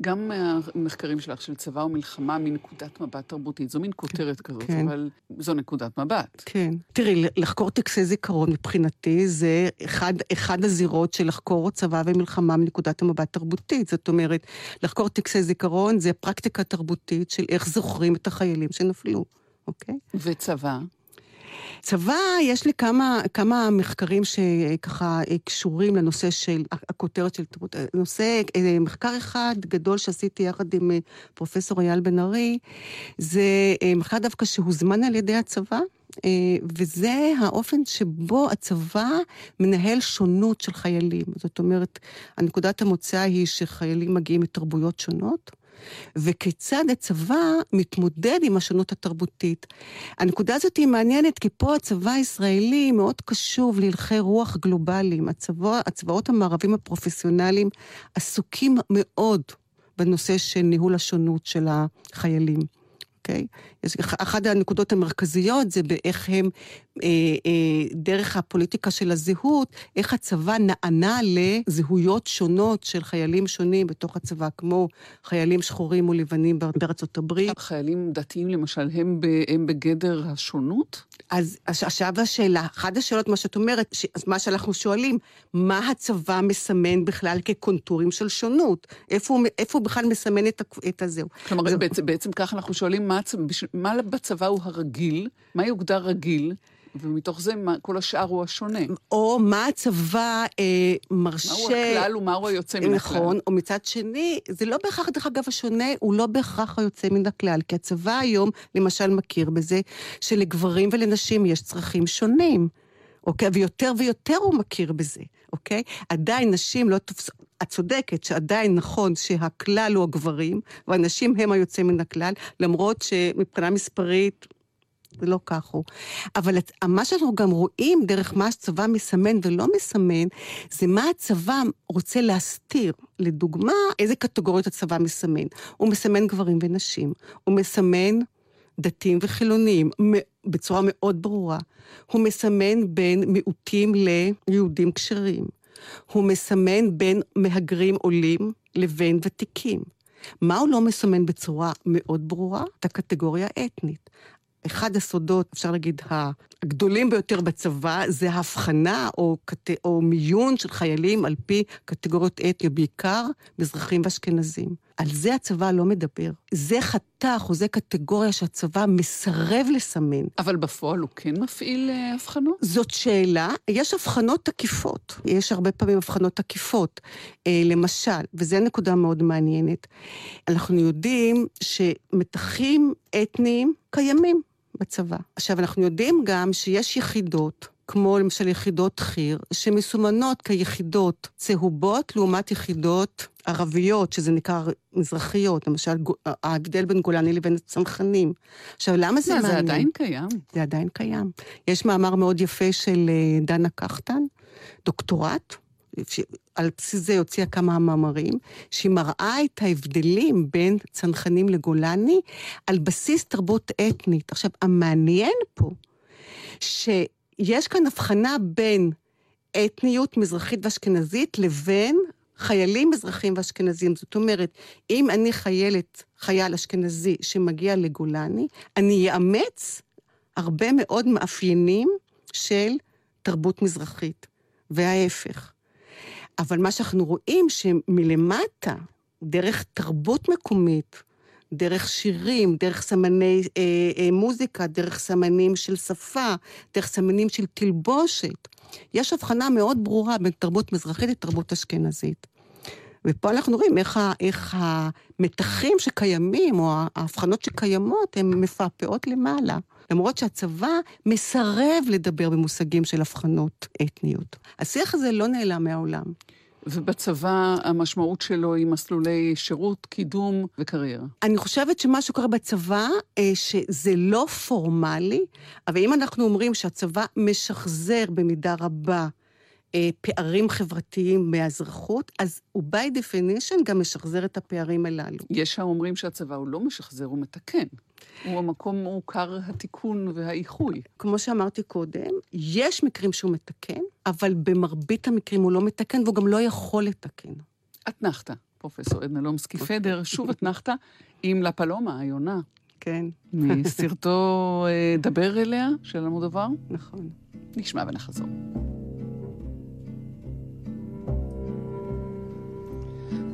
גם מהמחקרים שלך של צבא ומלחמה מנקודת מבט תרבותית, זו מין כותרת כזאת, כן. אבל זו נקודת מבט. כן. תראי, לחקור טקסי זיכרון מבחינתי זה אחד, אחד הזירות של לחקור צבא ומלחמה מנקודת המבט תרבותית. זאת אומרת, לחקור טקסי זיכרון זה פרקטיקה תרבותית של איך זוכרים את החיילים שנפלו, אוקיי? וצבא, צבא, יש לי כמה, כמה מחקרים שככה אה, קשורים לנושא של הכותרת של תרבות. נושא, אה, מחקר אחד גדול שעשיתי יחד עם אה, פרופסור אייל בן ארי, זה אה, מחקר דווקא שהוזמן על ידי הצבא. אה, וזה האופן שבו הצבא מנהל שונות של חיילים. זאת אומרת, הנקודת המוצא היא שחיילים מגיעים מתרבויות שונות, וכיצד הצבא מתמודד עם השונות התרבותית. הנקודה הזאת היא מעניינת, כי פה הצבא הישראלי מאוד קשוב להלכי רוח גלובליים. הצבא, הצבאות המערבים הפרופסיונליים עסוקים מאוד בנושא של ניהול השונות של החיילים. אוקיי? יש- אחת הנקודות המרכזיות זה באיך הם, דרך הפוליטיקה של הזהות, איך הצבא נענה לזהויות שונות של חיילים שונים בתוך הצבא, כמו חיילים שחורים ולבנים באר- בארצות הברית. חיילים דתיים למשל, הם, ב, הם בגדר השונות? אז עכשיו השאלה, אחת השאלות, מה שאת אומרת, ש- מה שאנחנו שואלים, מה הצבא מסמן בכלל כקונטורים של שונות? איפה הוא, איפה הוא בכלל מסמן את, את הזהו? כלומר, זה- בעצם, בעצם ככה אנחנו שואלים מה, מה בצבא הוא הרגיל, מה יוגדר רגיל, ומתוך זה כל השאר הוא השונה. או מה הצבא אה, מרשה... מהו הכלל ומהו היוצא מן הכלל. נכון, או מצד שני, זה לא בהכרח, דרך אגב, השונה הוא לא בהכרח היוצא מן הכלל, כי הצבא היום, למשל, מכיר בזה שלגברים ולנשים יש צרכים שונים. אוקיי? ויותר ויותר הוא מכיר בזה, אוקיי? עדיין נשים לא תופסות... את צודקת שעדיין נכון שהכלל הוא הגברים, והנשים הם היוצאים מן הכלל, למרות שמבחינה מספרית לא כך הוא. אבל מה שאנחנו גם רואים דרך מה שהצבא מסמן ולא מסמן, זה מה הצבא רוצה להסתיר. לדוגמה, איזה קטגוריות הצבא מסמן. הוא מסמן גברים ונשים, הוא מסמן דתיים וחילונים, בצורה מאוד ברורה. הוא מסמן בין מיעוטים ליהודים כשרים. הוא מסמן בין מהגרים עולים לבין ותיקים. מה הוא לא מסמן בצורה מאוד ברורה? את הקטגוריה האתנית. אחד הסודות, אפשר להגיד, הגדולים ביותר בצבא, זה ההבחנה או, קט... או מיון של חיילים על פי קטגוריות אתניות, בעיקר מזרחים ואשכנזים. על זה הצבא לא מדבר. זה חתך או זה קטגוריה שהצבא מסרב לסמן. אבל בפועל הוא כן מפעיל אה, הבחנות? זאת שאלה, יש הבחנות תקיפות, יש הרבה פעמים הבחנות תקיפות. אה, למשל, וזו נקודה מאוד מעניינת, אנחנו יודעים שמתחים אתניים קיימים בצבא. עכשיו, אנחנו יודעים גם שיש יחידות, כמו למשל יחידות חי"ר, שמסומנות כיחידות צהובות לעומת יחידות ערביות, שזה נקרא מזרחיות, למשל גו- ההבדל בין גולני לבין צנחנים. עכשיו, למה זה מעניין? זה עדיין קיים. זה עדיין קיים. יש מאמר מאוד יפה של אה, דנה קחטן, דוקטורט, על בסיס זה הוציאה כמה מאמרים, שהיא מראה את ההבדלים בין צנחנים לגולני על בסיס תרבות אתנית. עכשיו, המעניין פה, שיש כאן הבחנה בין אתניות מזרחית ואשכנזית לבין חיילים מזרחים ואשכנזים. זאת אומרת, אם אני חיילת, חייל אשכנזי שמגיע לגולני, אני אאמץ הרבה מאוד מאפיינים של תרבות מזרחית, וההפך. אבל מה שאנחנו רואים שמלמטה, דרך תרבות מקומית, דרך שירים, דרך סמני אה, אה, מוזיקה, דרך סמנים של שפה, דרך סמנים של תלבושת, יש הבחנה מאוד ברורה בין תרבות מזרחית לתרבות אשכנזית. ופה אנחנו רואים איך, ה, איך המתחים שקיימים, או ההבחנות שקיימות, הן מפעפעות למעלה. למרות שהצבא מסרב לדבר במושגים של הבחנות אתניות. השיח הזה לא נעלם מהעולם. ובצבא המשמעות שלו היא מסלולי שירות, קידום וקריירה. אני חושבת שמה שקורה בצבא, אה, שזה לא פורמלי, אבל אם אנחנו אומרים שהצבא משחזר במידה רבה פערים חברתיים מהאזרחות, אז הוא by definition גם משחזר את הפערים הללו. יש האומרים שהצבא הוא לא משחזר, הוא מתקן. הוא המקום מעוקר התיקון והאיחוי. כמו שאמרתי קודם, יש מקרים שהוא מתקן, אבל במרבית המקרים הוא לא מתקן והוא גם לא יכול לתקן. אתנחתא, פרופסור עדנה לומסקי פדר, שוב אתנחתא עם לה פלומה, היונה, כן, מסרטו אה, דבר אליה של המודבר. נכון. נשמע ונחזור.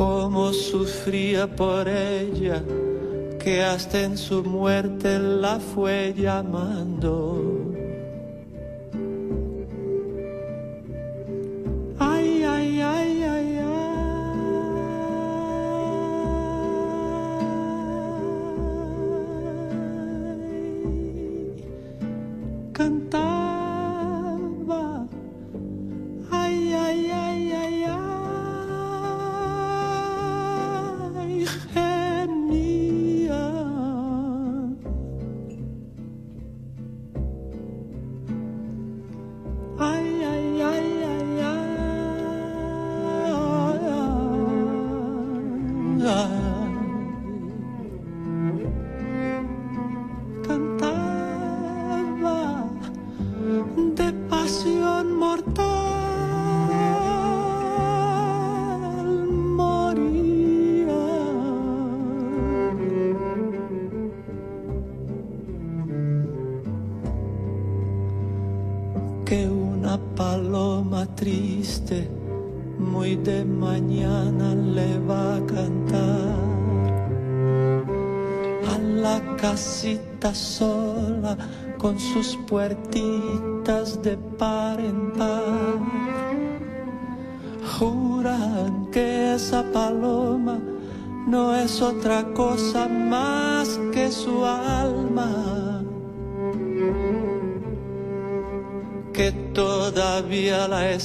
Cómo sufría por ella, que hasta en su muerte la fue llamando.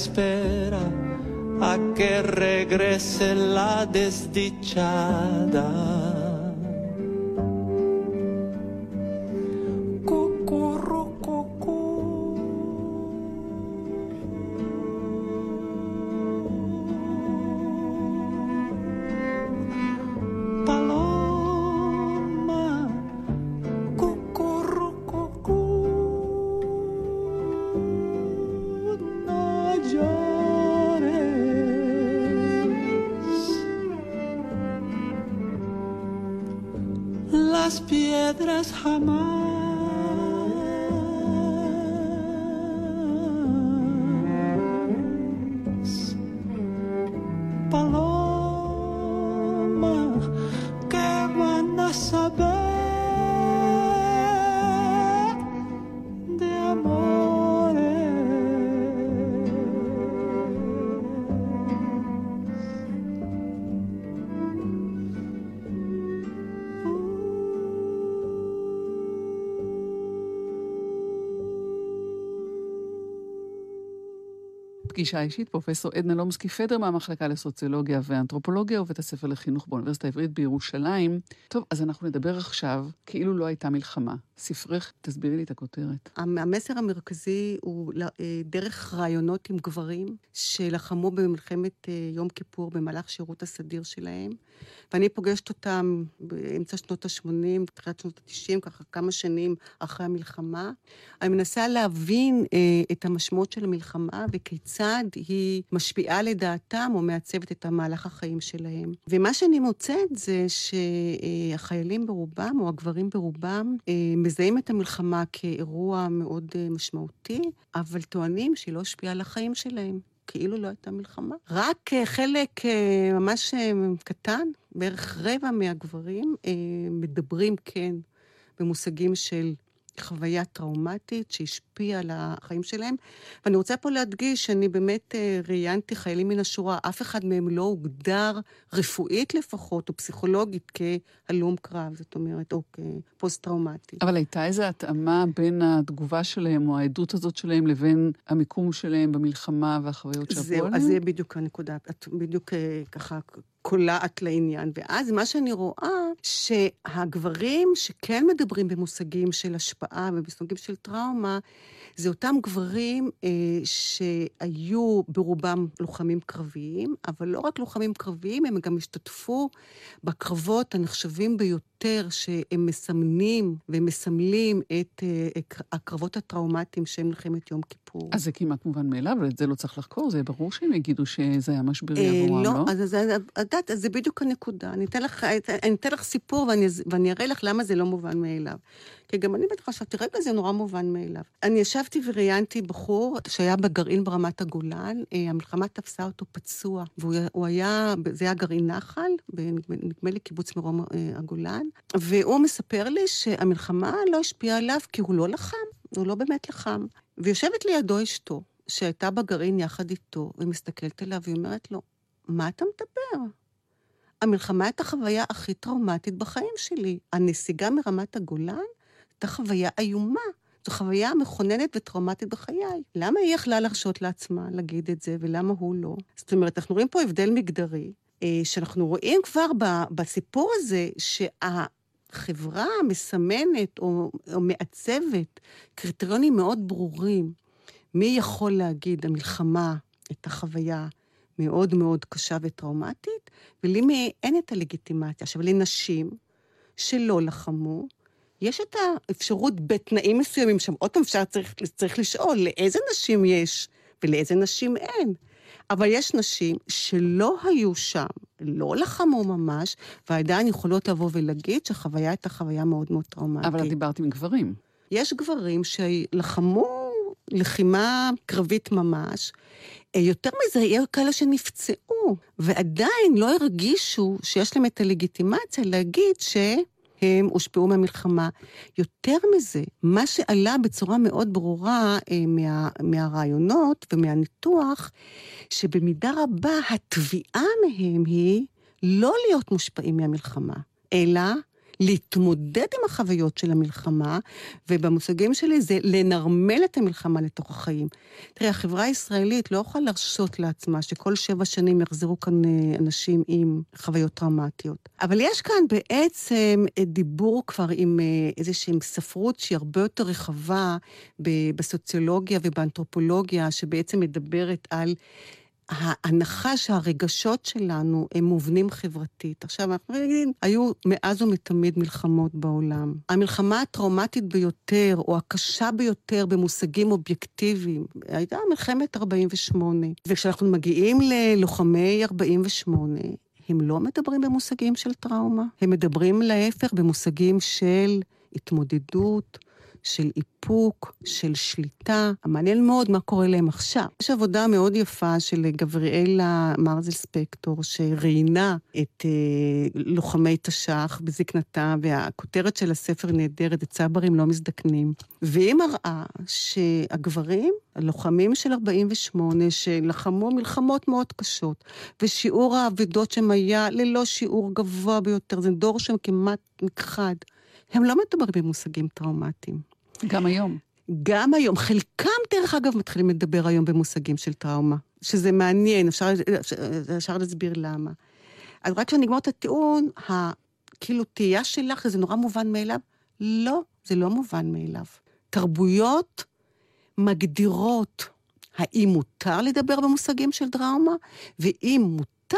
Espera a que regrese la desdichada. my. פגישה אישית, פרופסור עדנה לומסקי פדר מהמחלקה לסוציולוגיה ואנתרופולוגיה ובית הספר לחינוך באוניברסיטה העברית בירושלים. טוב, אז אנחנו נדבר עכשיו כאילו לא הייתה מלחמה. ספרך, תסבירי לי את הכותרת. המסר המרכזי הוא אה, דרך ראיונות עם גברים שלחמו במלחמת אה, יום כיפור במהלך שירות הסדיר שלהם. ואני פוגשת אותם באמצע שנות ה-80, תחילת שנות ה-90, ככה כמה שנים אחרי המלחמה. אני מנסה להבין אה, את המשמעות של המלחמה וכיצד היא משפיעה לדעתם או מעצבת את המהלך החיים שלהם. ומה שאני מוצאת זה שהחיילים ברובם, או הגברים ברובם, מזהים את המלחמה כאירוע מאוד אה, משמעותי, אבל טוענים שהיא לא השפיעה על החיים שלהם. כאילו לא הייתה מלחמה. רק אה, חלק אה, ממש קטן, בערך רבע מהגברים, מדברים כן במושגים של חוויה טראומטית שהשפיעה על החיים שלהם. ואני רוצה פה להדגיש שאני באמת אה, ראיינתי חיילים מן השורה, אף אחד מהם לא הוגדר רפואית לפחות, או פסיכולוגית כהלום קרב, זאת אומרת, או כפוסט-טראומטי. אבל הייתה איזו התאמה בין התגובה שלהם, או העדות הזאת שלהם, לבין המיקום שלהם במלחמה והחוויות שעברו זהו, עליהם? אז זה בדיוק הנקודה. את בדיוק אה, ככה קולעת לעניין. ואז מה שאני רואה, שהגברים שכן מדברים במושגים של השפעה ובמושגים של טראומה, זה אותם גברים אה, שהיו ברובם לוחמים קרביים, אבל לא רק לוחמים קרביים, הם גם השתתפו בקרבות הנחשבים ביותר, שהם מסמנים ומסמלים את אה, הקרבות הטראומטיים של מלחמת יום כיפור. אז זה כמעט מובן מאליו, אבל את זה לא צריך לחקור, זה ברור שהם יגידו שזה היה משברי אה, עבורם, לא? לא, אז את יודעת, זה בדיוק הנקודה. אני אתן לך, אני אתן לך סיפור ואני, ואני אראה לך למה זה לא מובן מאליו. כי גם אני בטח חשבתי, רגע, זה נורא מובן מאליו. אני ישבתי וראיינתי בחור שהיה בגרעין ברמת הגולן, אה, המלחמה תפסה אותו פצוע, והוא היה- זה היה גרעין נחל, נדמה לי קיבוץ מרום הגולן, והוא מספר לי שהמלחמה לא השפיעה עליו כי הוא לא לחם, הוא לא באמת לחם. ויושבת לידו אשתו, שהייתה בגרעין יחד איתו, ומסתכלת עליו, והיא אומרת לו, מה אתה מדבר? המלחמה הייתה החוויה הכי טראומטית בחיים שלי. הנסיגה מרמת הגולן הייתה חוויה איומה. זו חוויה מכוננת וטראומטית בחיי. למה היא יכלה להרשות לעצמה להגיד את זה, ולמה הוא לא? זאת אומרת, אנחנו רואים פה הבדל מגדרי, שאנחנו רואים כבר בסיפור הזה שהחברה מסמנת או, או מעצבת קריטריונים מאוד ברורים. מי יכול להגיד, המלחמה הייתה חוויה מאוד מאוד קשה וטראומטית, ולמי אין את הלגיטימציה. עכשיו, לנשים שלא לחמו, יש את האפשרות בתנאים מסוימים, שם עוד פעם אפשר צריך, צריך לשאול לאיזה נשים יש ולאיזה נשים אין. אבל יש נשים שלא היו שם, לא לחמו ממש, ועדיין יכולות לבוא ולהגיד שהחוויה הייתה חוויה מאוד מאוד טראומטית. אבל את דיברת עם גברים. יש גברים שלחמו לחימה קרבית ממש. אה, יותר מזה, יהיו כאלה שנפצעו, ועדיין לא הרגישו שיש להם את הלגיטימציה להגיד שהם הושפעו מהמלחמה. יותר מזה, מה שעלה בצורה מאוד ברורה אה, מה, מהרעיונות ומהניתוח, שבמידה רבה התביעה מהם היא לא להיות מושפעים מהמלחמה, אלא להתמודד עם החוויות של המלחמה, ובמושגים שלי זה לנרמל את המלחמה לתוך החיים. תראה, החברה הישראלית לא יכולה להרשות לעצמה שכל שבע שנים יחזרו כאן אה, אנשים עם חוויות טראומטיות. אבל יש כאן בעצם אה, דיבור כבר עם אה, איזושהי ספרות שהיא הרבה יותר רחבה בסוציולוגיה ובאנתרופולוגיה, שבעצם מדברת על... ההנחה שהרגשות שלנו הם מובנים חברתית. עכשיו, אנחנו נגיד, היו מאז ומתמיד מלחמות בעולם. המלחמה הטראומטית ביותר, או הקשה ביותר במושגים אובייקטיביים, הייתה מלחמת 48. וכשאנחנו מגיעים ללוחמי 48, הם לא מדברים במושגים של טראומה, הם מדברים להפך במושגים של התמודדות, של איפוק, של שליטה. מעניין מאוד מה קורה להם עכשיו. יש עבודה מאוד יפה של גבריאלה מרזל ספקטור, שראיינה את אה, לוחמי תש"ח בזקנתה, והכותרת של הספר נהדרת, צברים לא מזדקנים. והיא מראה שהגברים, הלוחמים של 48, שלחמו מלחמות מאוד קשות, ושיעור האבדות שם היה ללא שיעור גבוה ביותר, זה דור שם כמעט נכחד. הם לא מדברים במושגים טראומטיים. גם היום. גם היום. חלקם, דרך אגב, מתחילים לדבר היום במושגים של טראומה. שזה מעניין, אפשר, אפשר, אפשר להסביר למה. אז רק כשנגמור את הטיעון, כאילו תהייה שלך, זה נורא מובן מאליו? לא, זה לא מובן מאליו. תרבויות מגדירות האם מותר לדבר במושגים של טראומה, ואם מותר,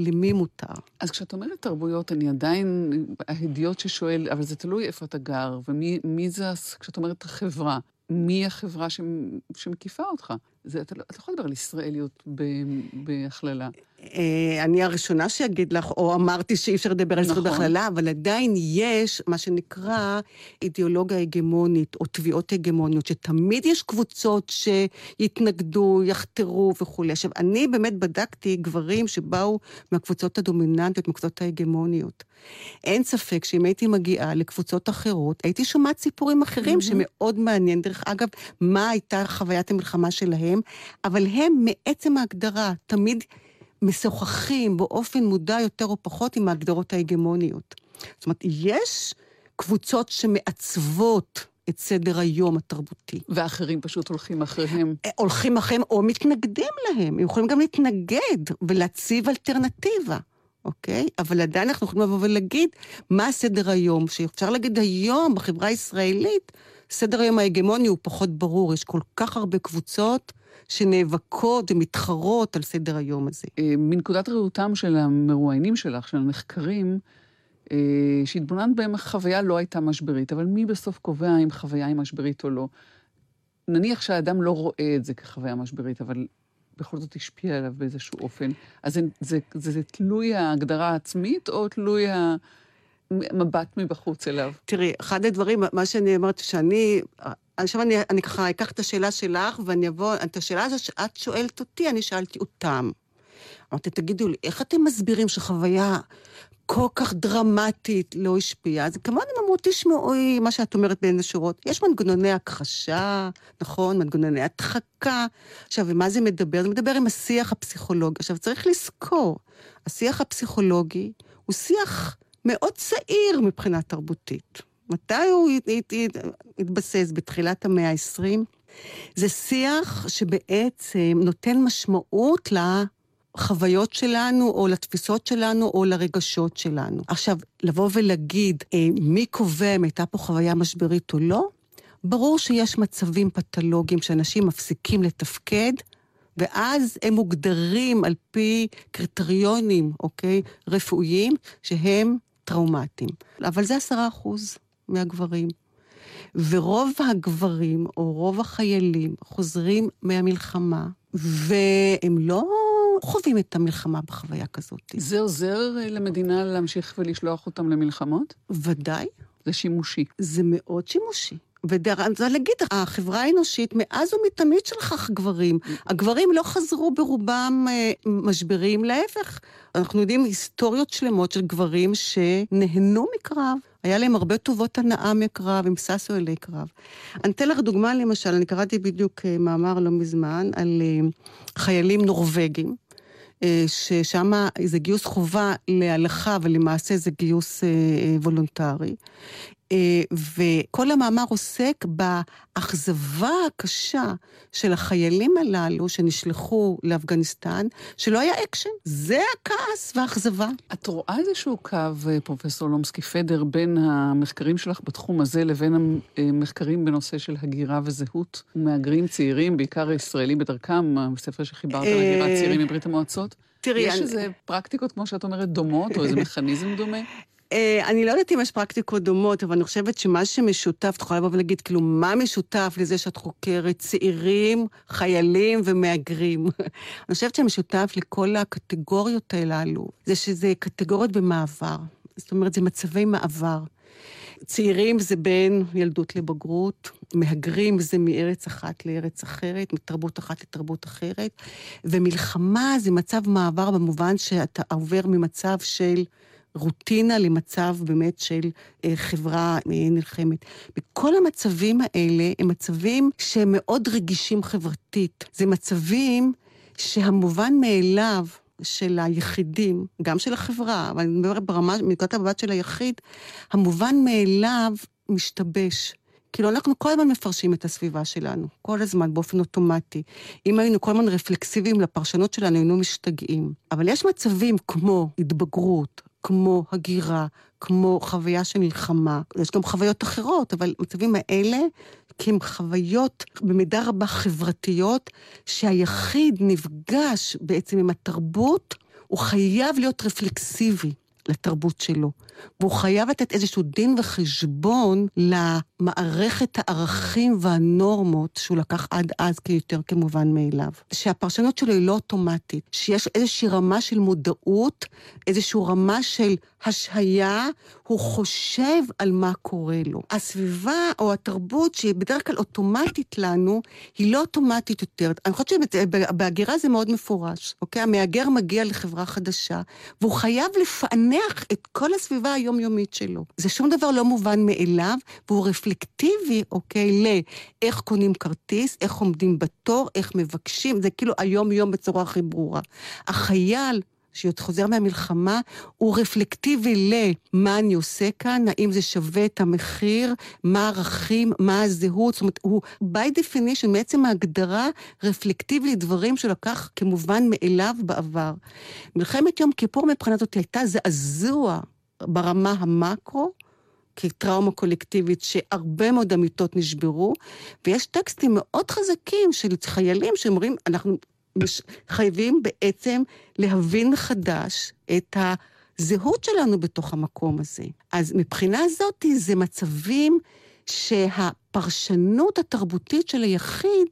למי מותר. אז כשאת אומרת תרבויות, אני עדיין, ההדיוט ששואל, אבל זה תלוי איפה אתה גר, ומי זה, כשאת אומרת החברה, מי החברה שמקיפה אותך? זה, אתה, לא, אתה לא יכול לדבר על ישראליות בהכללה. אה, אני הראשונה שאגיד לך, או אמרתי שאי אפשר לדבר על זכות נכון. הכללה, אבל עדיין יש מה שנקרא אידיאולוגיה הגמונית, או תביעות הגמוניות, שתמיד יש קבוצות שיתנגדו, יחתרו וכולי. עכשיו, אני באמת בדקתי גברים שבאו מהקבוצות הדומיננטיות, מהקבוצות ההגמוניות. אין ספק שאם הייתי מגיעה לקבוצות אחרות, הייתי שומעת סיפורים אחרים mm-hmm. שמאוד מעניין. דרך אגב, מה הייתה חוויית המלחמה שלהם, אבל הם מעצם ההגדרה תמיד משוחחים באופן מודע יותר או פחות עם ההגדרות ההגמוניות. זאת אומרת, יש קבוצות שמעצבות את סדר היום התרבותי. ואחרים פשוט הולכים אחריהם. אה, הולכים אחריהם או מתנגדים להם. הם יכולים גם להתנגד ולהציב אלטרנטיבה. אוקיי? אבל עדיין אנחנו יכולים לבוא ולהגיד מה סדר היום, שאפשר להגיד היום בחברה הישראלית, סדר היום ההגמוני הוא פחות ברור, יש כל כך הרבה קבוצות שנאבקות ומתחרות על סדר היום הזה. אה, מנקודת ראותם של המרואיינים שלך, של הנחקרים, אה, שהתבוננת בהם החוויה לא הייתה משברית, אבל מי בסוף קובע אם חוויה היא משברית או לא? נניח שהאדם לא רואה את זה כחוויה משברית, אבל בכל זאת השפיע עליו באיזשהו אופן. אז זה, זה, זה, זה תלוי ההגדרה העצמית, או תלוי המבט מבחוץ אליו? תראי, אחד הדברים, מה שאני אומרת, שאני... עכשיו אני, אני ככה אקח את השאלה שלך, ואני אבוא, את השאלה הזאת שאת שואלת אותי, אני שאלתי אותם. אמרתי, תגידו לי, איך אתם מסבירים שחוויה כל כך דרמטית לא השפיעה? אז כמובן הם אמרו, תשמעו, מה שאת אומרת בין השורות, יש מנגנוני הכחשה, נכון? מנגנוני הדחקה. עכשיו, ומה זה מדבר? זה מדבר עם השיח הפסיכולוגי. עכשיו, צריך לזכור, השיח הפסיכולוגי הוא שיח מאוד צעיר מבחינה תרבותית. מתי הוא התבסס? בתחילת המאה ה-20? זה שיח שבעצם נותן משמעות לחוויות שלנו, או לתפיסות שלנו, או לרגשות שלנו. עכשיו, לבוא ולהגיד אה, מי קובע אם הייתה פה חוויה משברית או לא, ברור שיש מצבים פתולוגיים שאנשים מפסיקים לתפקד, ואז הם מוגדרים על פי קריטריונים, אוקיי, רפואיים, שהם טראומטיים. אבל זה עשרה אחוז מהגברים. ורוב הגברים, או רוב החיילים, חוזרים מהמלחמה, והם לא חווים את המלחמה בחוויה כזאת. זה עוזר אה, למדינה להמשיך ולשלוח אותם למלחמות? ודאי. זה שימושי. זה מאוד שימושי. ואני רוצה להגיד, החברה האנושית מאז ומתמיד שלחה גברים. הגברים לא חזרו ברובם אה, משברים, להפך. אנחנו יודעים היסטוריות שלמות של גברים שנהנו מקרב. היה להם הרבה טובות הנאה מקרב, הם ששו אלי קרב. אני אתן לך דוגמה, למשל, אני קראתי בדיוק אה, מאמר לא מזמן על חיילים נורבגים. אה, ששם זה גיוס חובה להלכה, ולמעשה זה גיוס אה, אה, וולונטרי. אה, וכל המאמר עוסק באכזבה הקשה של החיילים הללו שנשלחו לאפגניסטן, שלא היה אקשן. זה הכעס והאכזבה. את רואה איזשהו קו, אה, פרופסור לומסקי פדר, בין המחקרים שלך בתחום הזה לבין המחקרים בנושא של הגירה וזהות? מהגרים צעירים, בעיקר ישראלים בדרכם, הספר שחיברת על הגירה אה, צעירים מברית המועצות? תראי, יש אני- איזה פרקטיקות, כמו שאת אומרת, דומות, או איזה מכניזם דומה? אה, אני לא יודעת אם יש פרקטיקות דומות, אבל אני חושבת שמה שמשותף, את יכולה לבוא ולהגיד, כאילו, מה משותף לזה שאת חוקרת צעירים, חיילים ומהגרים? אני חושבת שמשותף לכל הקטגוריות הללו, זה שזה קטגוריות במעבר. זאת אומרת, זה מצבי מעבר. צעירים זה בין ילדות לבגרות, מהגרים זה מארץ אחת לארץ אחרת, מתרבות אחת לתרבות אחרת, ומלחמה זה מצב מעבר במובן שאתה עובר ממצב של רוטינה למצב באמת של אה, חברה אה, נלחמת. וכל המצבים האלה הם מצבים שהם מאוד רגישים חברתית. זה מצבים שהמובן מאליו של היחידים, גם של החברה, אבל אני מדברת ברמה, מנקודת המבט של היחיד, המובן מאליו משתבש. כאילו, אנחנו כל הזמן מפרשים את הסביבה שלנו, כל הזמן, באופן אוטומטי. אם היינו כל הזמן רפלקסיביים לפרשנות שלנו, היינו משתגעים. אבל יש מצבים כמו התבגרות, כמו הגירה, כמו חוויה של מלחמה. יש גם חוויות אחרות, אבל המצבים האלה, כי הם חוויות במידה רבה חברתיות, שהיחיד נפגש בעצם עם התרבות, הוא חייב להיות רפלקסיבי לתרבות שלו. והוא חייב לתת איזשהו דין וחשבון למערכת הערכים והנורמות שהוא לקח עד אז כיותר כמובן מאליו. שהפרשנות שלו היא לא אוטומטית, שיש איזושהי רמה של מודעות, איזושהי רמה של השהיה, הוא חושב על מה קורה לו. הסביבה או התרבות שהיא בדרך כלל אוטומטית לנו, היא לא אוטומטית יותר. אני חושבת שבהגירה זה מאוד מפורש, אוקיי? המהגר מגיע לחברה חדשה, והוא חייב לפענח את כל הסביבה היומיומית שלו. זה שום דבר לא מובן מאליו, והוא רפלקטיבי, אוקיי, לאיך קונים כרטיס, איך עומדים בתור, איך מבקשים, זה כאילו היום-יום בצורה הכי ברורה. החייל... שחוזר מהמלחמה, הוא רפלקטיבי למה אני עושה כאן, האם זה שווה את המחיר, מה הערכים, מה הזהות, זאת אומרת, הוא by definition, מעצם ההגדרה, רפלקטיבי לדברים שלקח כמובן מאליו בעבר. מלחמת יום כיפור מבחינת אותי הייתה זעזוע ברמה המקרו, כטראומה קולקטיבית שהרבה מאוד אמיתות נשברו, ויש טקסטים מאוד חזקים של חיילים שאומרים, אנחנו מש... חייבים בעצם להבין מחדש את הזהות שלנו בתוך המקום הזה. אז מבחינה זאת זה מצבים שהפרשנות התרבותית של היחיד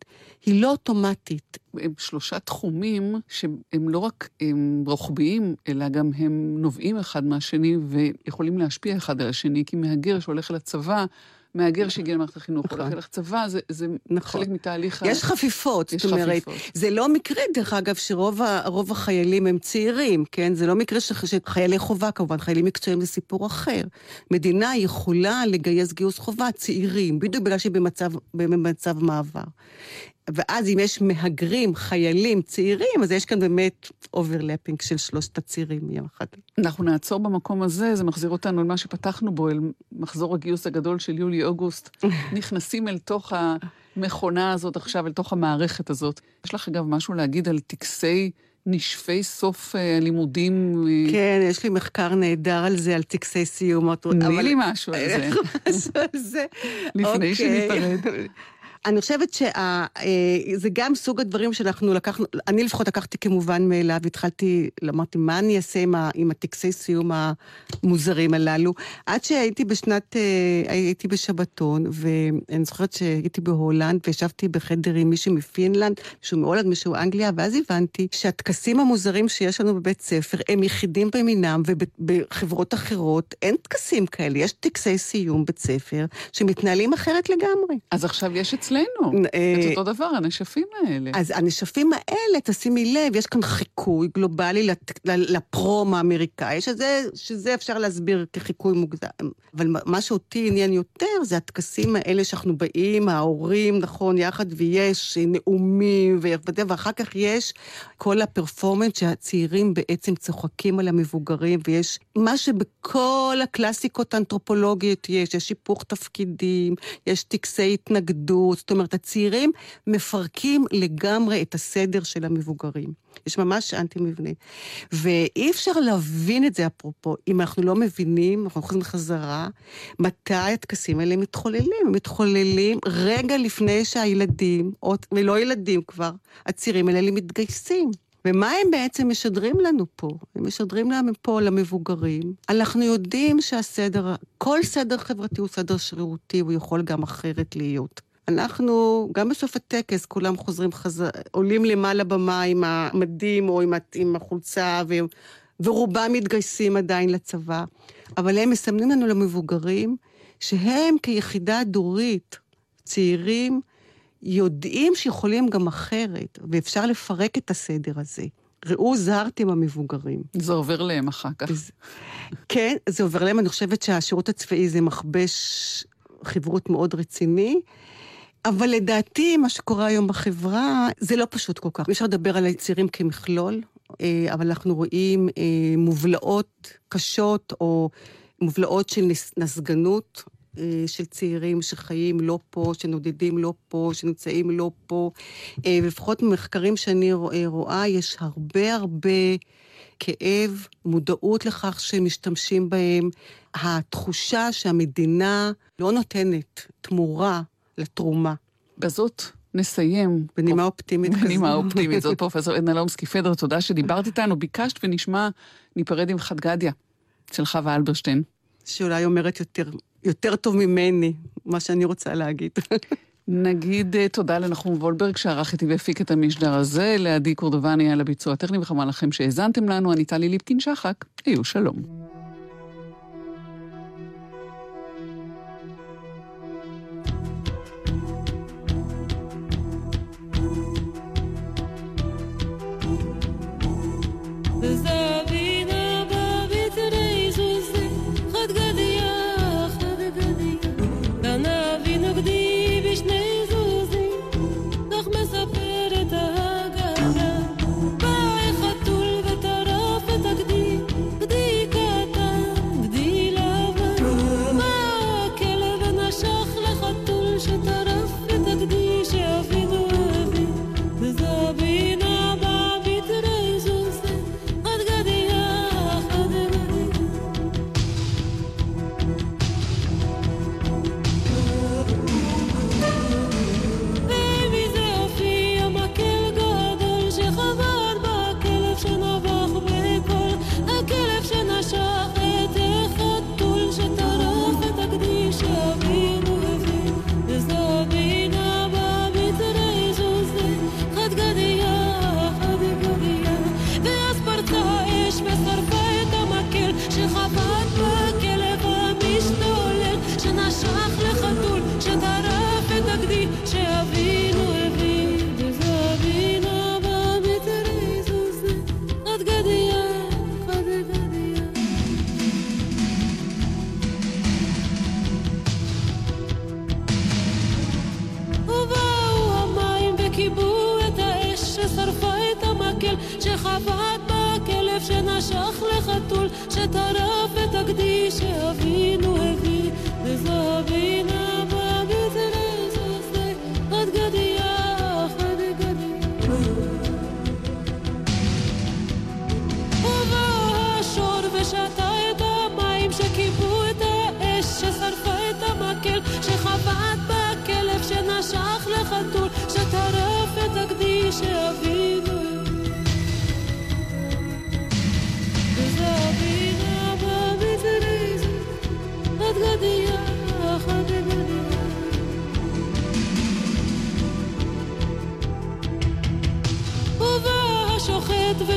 היא לא אוטומטית. הם שלושה תחומים שהם לא רק הם רוחביים, אלא גם הם נובעים אחד מהשני ויכולים להשפיע אחד על השני, כי מהגר שהולך לצבא, מהגר שהגיע למערכת החינוך, נכון. הולך לצבא, זה, זה נכון. חלק מתהליך יש חפיפות, יש זאת אומרת, חפיפות. זה לא מקרה, דרך אגב, שרוב ה- החיילים הם צעירים, כן? זה לא מקרה ש- שחיילי חובה, כמובן, חיילים מקצועיים זה סיפור אחר. מדינה יכולה לגייס גיוס חובה צעירים, בדיוק בגלל שהיא במצב, במצב מעבר. ואז אם יש מהגרים, חיילים, צעירים, אז יש כאן באמת overlapping של שלושת הצעירים יחד. אנחנו נעצור במקום הזה, זה מחזיר אותנו למה שפתחנו בו, אל מחזור הגיוס הגדול של יולי-אוגוסט. נכנסים אל תוך המכונה הזאת עכשיו, אל תוך המערכת הזאת. יש לך אגב משהו להגיד על טקסי נשפי סוף אה, הלימודים? כן, יש לי מחקר נהדר על זה, על טקסי סיום. תני לי משהו על זה, משהו על זה. לפני אוקיי. שניפרד. אני חושבת שזה גם סוג הדברים שאנחנו לקחנו, אני לפחות לקחתי כמובן מאליו, התחלתי, אמרתי, מה אני אעשה עם, ה, עם הטקסי סיום המוזרים הללו? עד שהייתי בשנת, אה, הייתי בשבתון, ואני זוכרת שהייתי בהולנד, וישבתי בחדר עם מישהו מפינלנד, מישהו מהולנד, מישהו מאנגליה, ואז הבנתי שהטקסים המוזרים שיש לנו בבית ספר הם יחידים במינם, ובחברות אחרות אין טקסים כאלה, יש טקסי סיום בית ספר שמתנהלים אחרת לגמרי. אז עכשיו יש אצלנו אה, את אותו דבר, הנשפים האלה. אז הנשפים האלה, תשימי לב, יש כאן חיקוי גלובלי לפרום האמריקאי, שזה, שזה אפשר להסביר כחיקוי מוגזם. אבל מה- שאותי עניין יותר זה הטקסים האלה שאנחנו באים, ההורים, נכון, יחד, ויש נאומים, ואחר כך יש כל הפרפורמנס שהצעירים בעצם צוחקים על המבוגרים, ויש מה שבכל הקלאסיקות האנתרופולוגיות יש, יש היפוך תפקידים, יש טקסי התנגדות, זאת אומרת, הצעירים מפרקים לגמרי את הסדר של המבוגרים. יש ממש אנטי-מבנה. ואי אפשר להבין את זה, אפרופו, אם אנחנו לא מבינים, אנחנו חוזרים חזרה, מתי הטקסים האלה מתחוללים. הם מתחוללים רגע לפני שהילדים, או- ולא ילדים כבר, הצעירים האלה מתגייסים. ומה הם בעצם משדרים לנו פה? הם משדרים לנו פה למבוגרים. אנחנו יודעים שהסדר, כל סדר חברתי הוא סדר שרירותי, הוא יכול גם אחרת להיות. אנחנו, גם בסוף הטקס, כולם חוזרים חזר, עולים למעלה במה עם המדים או עם, עם החולצה, ו, ורובם מתגייסים עדיין לצבא. אבל הם מסמנים לנו למבוגרים שהם כיחידה דורית, צעירים, יודעים שיכולים גם אחרת, ואפשר לפרק את הסדר הזה. ראו זהרתם המבוגרים. זה עובר להם אחר כך. אז- כן, זה עובר להם, אני חושבת שהשירות הצבאי זה מכבש חברות מאוד רציני. אבל לדעתי, מה שקורה היום בחברה, זה לא פשוט כל כך. אפשר לדבר על הצעירים כמכלול, אה, אבל אנחנו רואים אה, מובלעות קשות, או מובלעות של נס- נסגנות, אה, של צעירים שחיים לא פה, שנודדים לא פה, שנמצאים לא פה. ולפחות ממחקרים שאני רוא- רואה, יש הרבה הרבה כאב, מודעות לכך שמשתמשים בהם, התחושה שהמדינה לא נותנת תמורה לתרומה. בזאת נסיים. בנימה אופטימית כזו. בנימה אופטימית. זאת פרופסור עדנה לומסקי פדר, תודה שדיברת איתנו, ביקשת ונשמע, ניפרד עם חדגדיה, של חווה אלברשטיין. שאולי אומרת יותר, יותר טוב ממני, מה שאני רוצה להגיד. נגיד אה, תודה לנחום וולברג שערך איתי והפיק את המשדר הזה, לעדי קורדובני על הביצוע הטכני וכמובן לכם שהאזנתם לנו, אני טלי ליפקין שחק, היו שלום.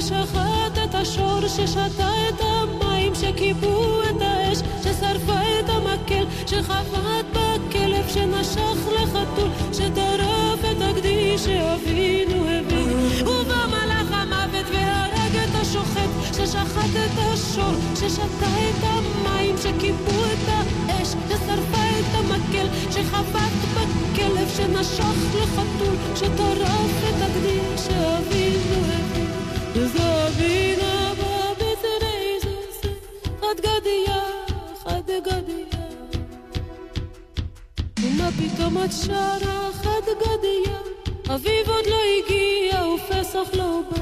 ושחט את השור ששתה את המים שכיבו את האש ששרפה את המקל שחבט בה שנשך לחתול, שטרף את הגדי שאבינו הביא. ובא מלאך המוות והרג את השוחט, ששחט את השור, ששתה את המים, שכיבו את האש, ששרפה את המקל, שחבט בכלב, שנשך לחתול, שטרף את הגדי שאבינו הביא. וזבינה בבצרי פתאום את שרה חד גדיה? אביב עוד לא הגיע ופסח לא בא.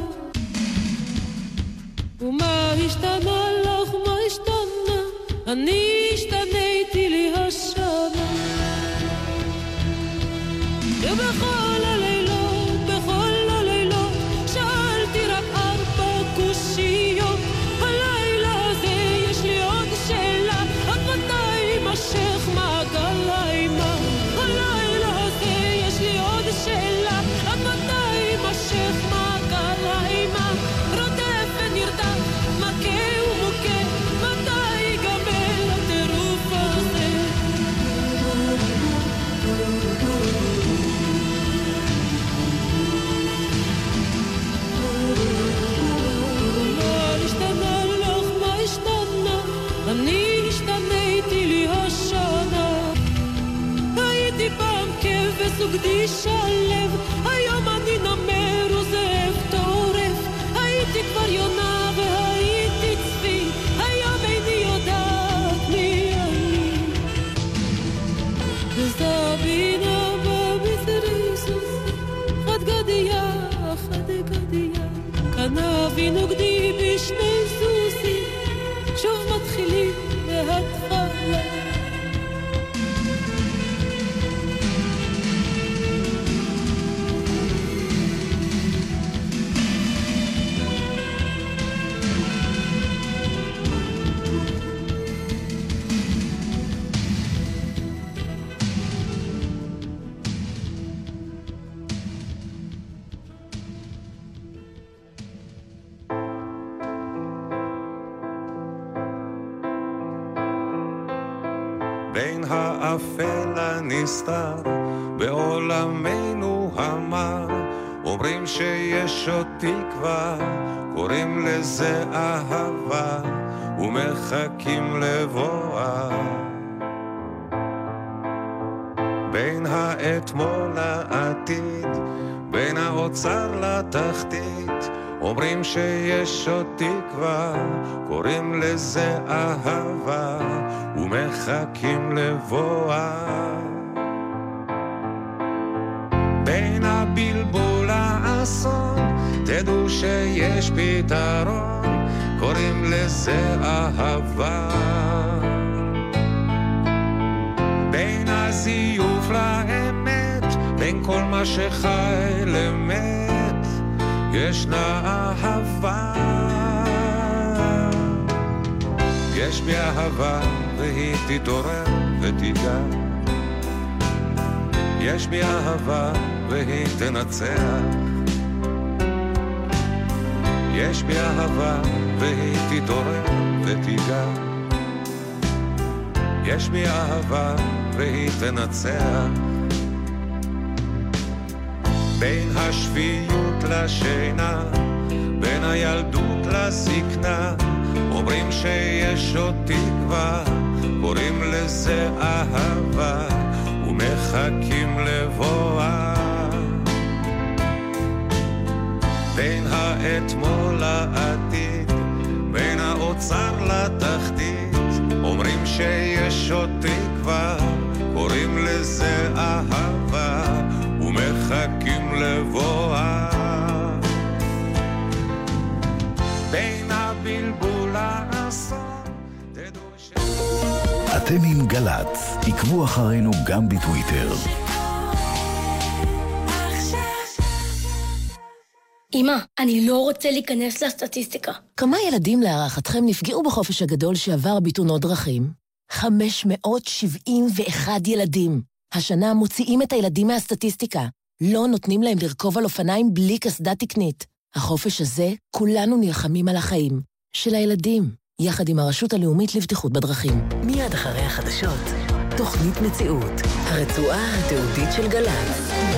ומה השתנה לך, מה השתנה? אני השתניתי לי השנה. ובכל כבש וגדי שלו, היום אני נמר וזאב טורף. הייתי כבר יונה והייתי צבי, היום איני יודעת מי אני. וזבינה בבזריזוס, חד גדיה, חד גדיה. כאן אבינו גדי בשני ומחכים לבואה. בין האתמול לעתיד בין האוצר לתחתית אומרים שיש עוד תקווה קוראים לזה אהבה ומחכים לבואה. בין הבלבול לאסון תדעו שיש פתרון קוראים לזה אהבה. בין הזיוף לאמת בין כל מה שחי למת ישנה אהבה. יש בי אהבה והיא תתעורר ותיגע. יש בי אהבה והיא תנצח יש בי אהבה והיא תתעורר ותיגע. יש בי אהבה והיא תנצח. בין השפיות לשינה בין הילדות לזקנה אומרים שיש עוד תקווה קוראים לזה אהבה ומחכים לבואה בין האתמול לעתיד בין האוצר לתחתית אומרים שיש עוד תקווה קוראים לזה אהבה ומחכים לבואה בין הבלבול לאסון תדעו ש... אתם עם גל"צ, עקבו אחרינו גם בטוויטר. אמא, אני לא רוצה להיכנס לסטטיסטיקה. כמה ילדים להערכתכם נפגעו בחופש הגדול שעבר בתאונות דרכים? 571 ילדים. השנה מוציאים את הילדים מהסטטיסטיקה. לא נותנים להם לרכוב על אופניים בלי קסדה תקנית. החופש הזה, כולנו נלחמים על החיים. של הילדים, יחד עם הרשות הלאומית לבטיחות בדרכים. מיד אחרי החדשות, תוכנית מציאות, הרצועה התיעודית של גל"צ.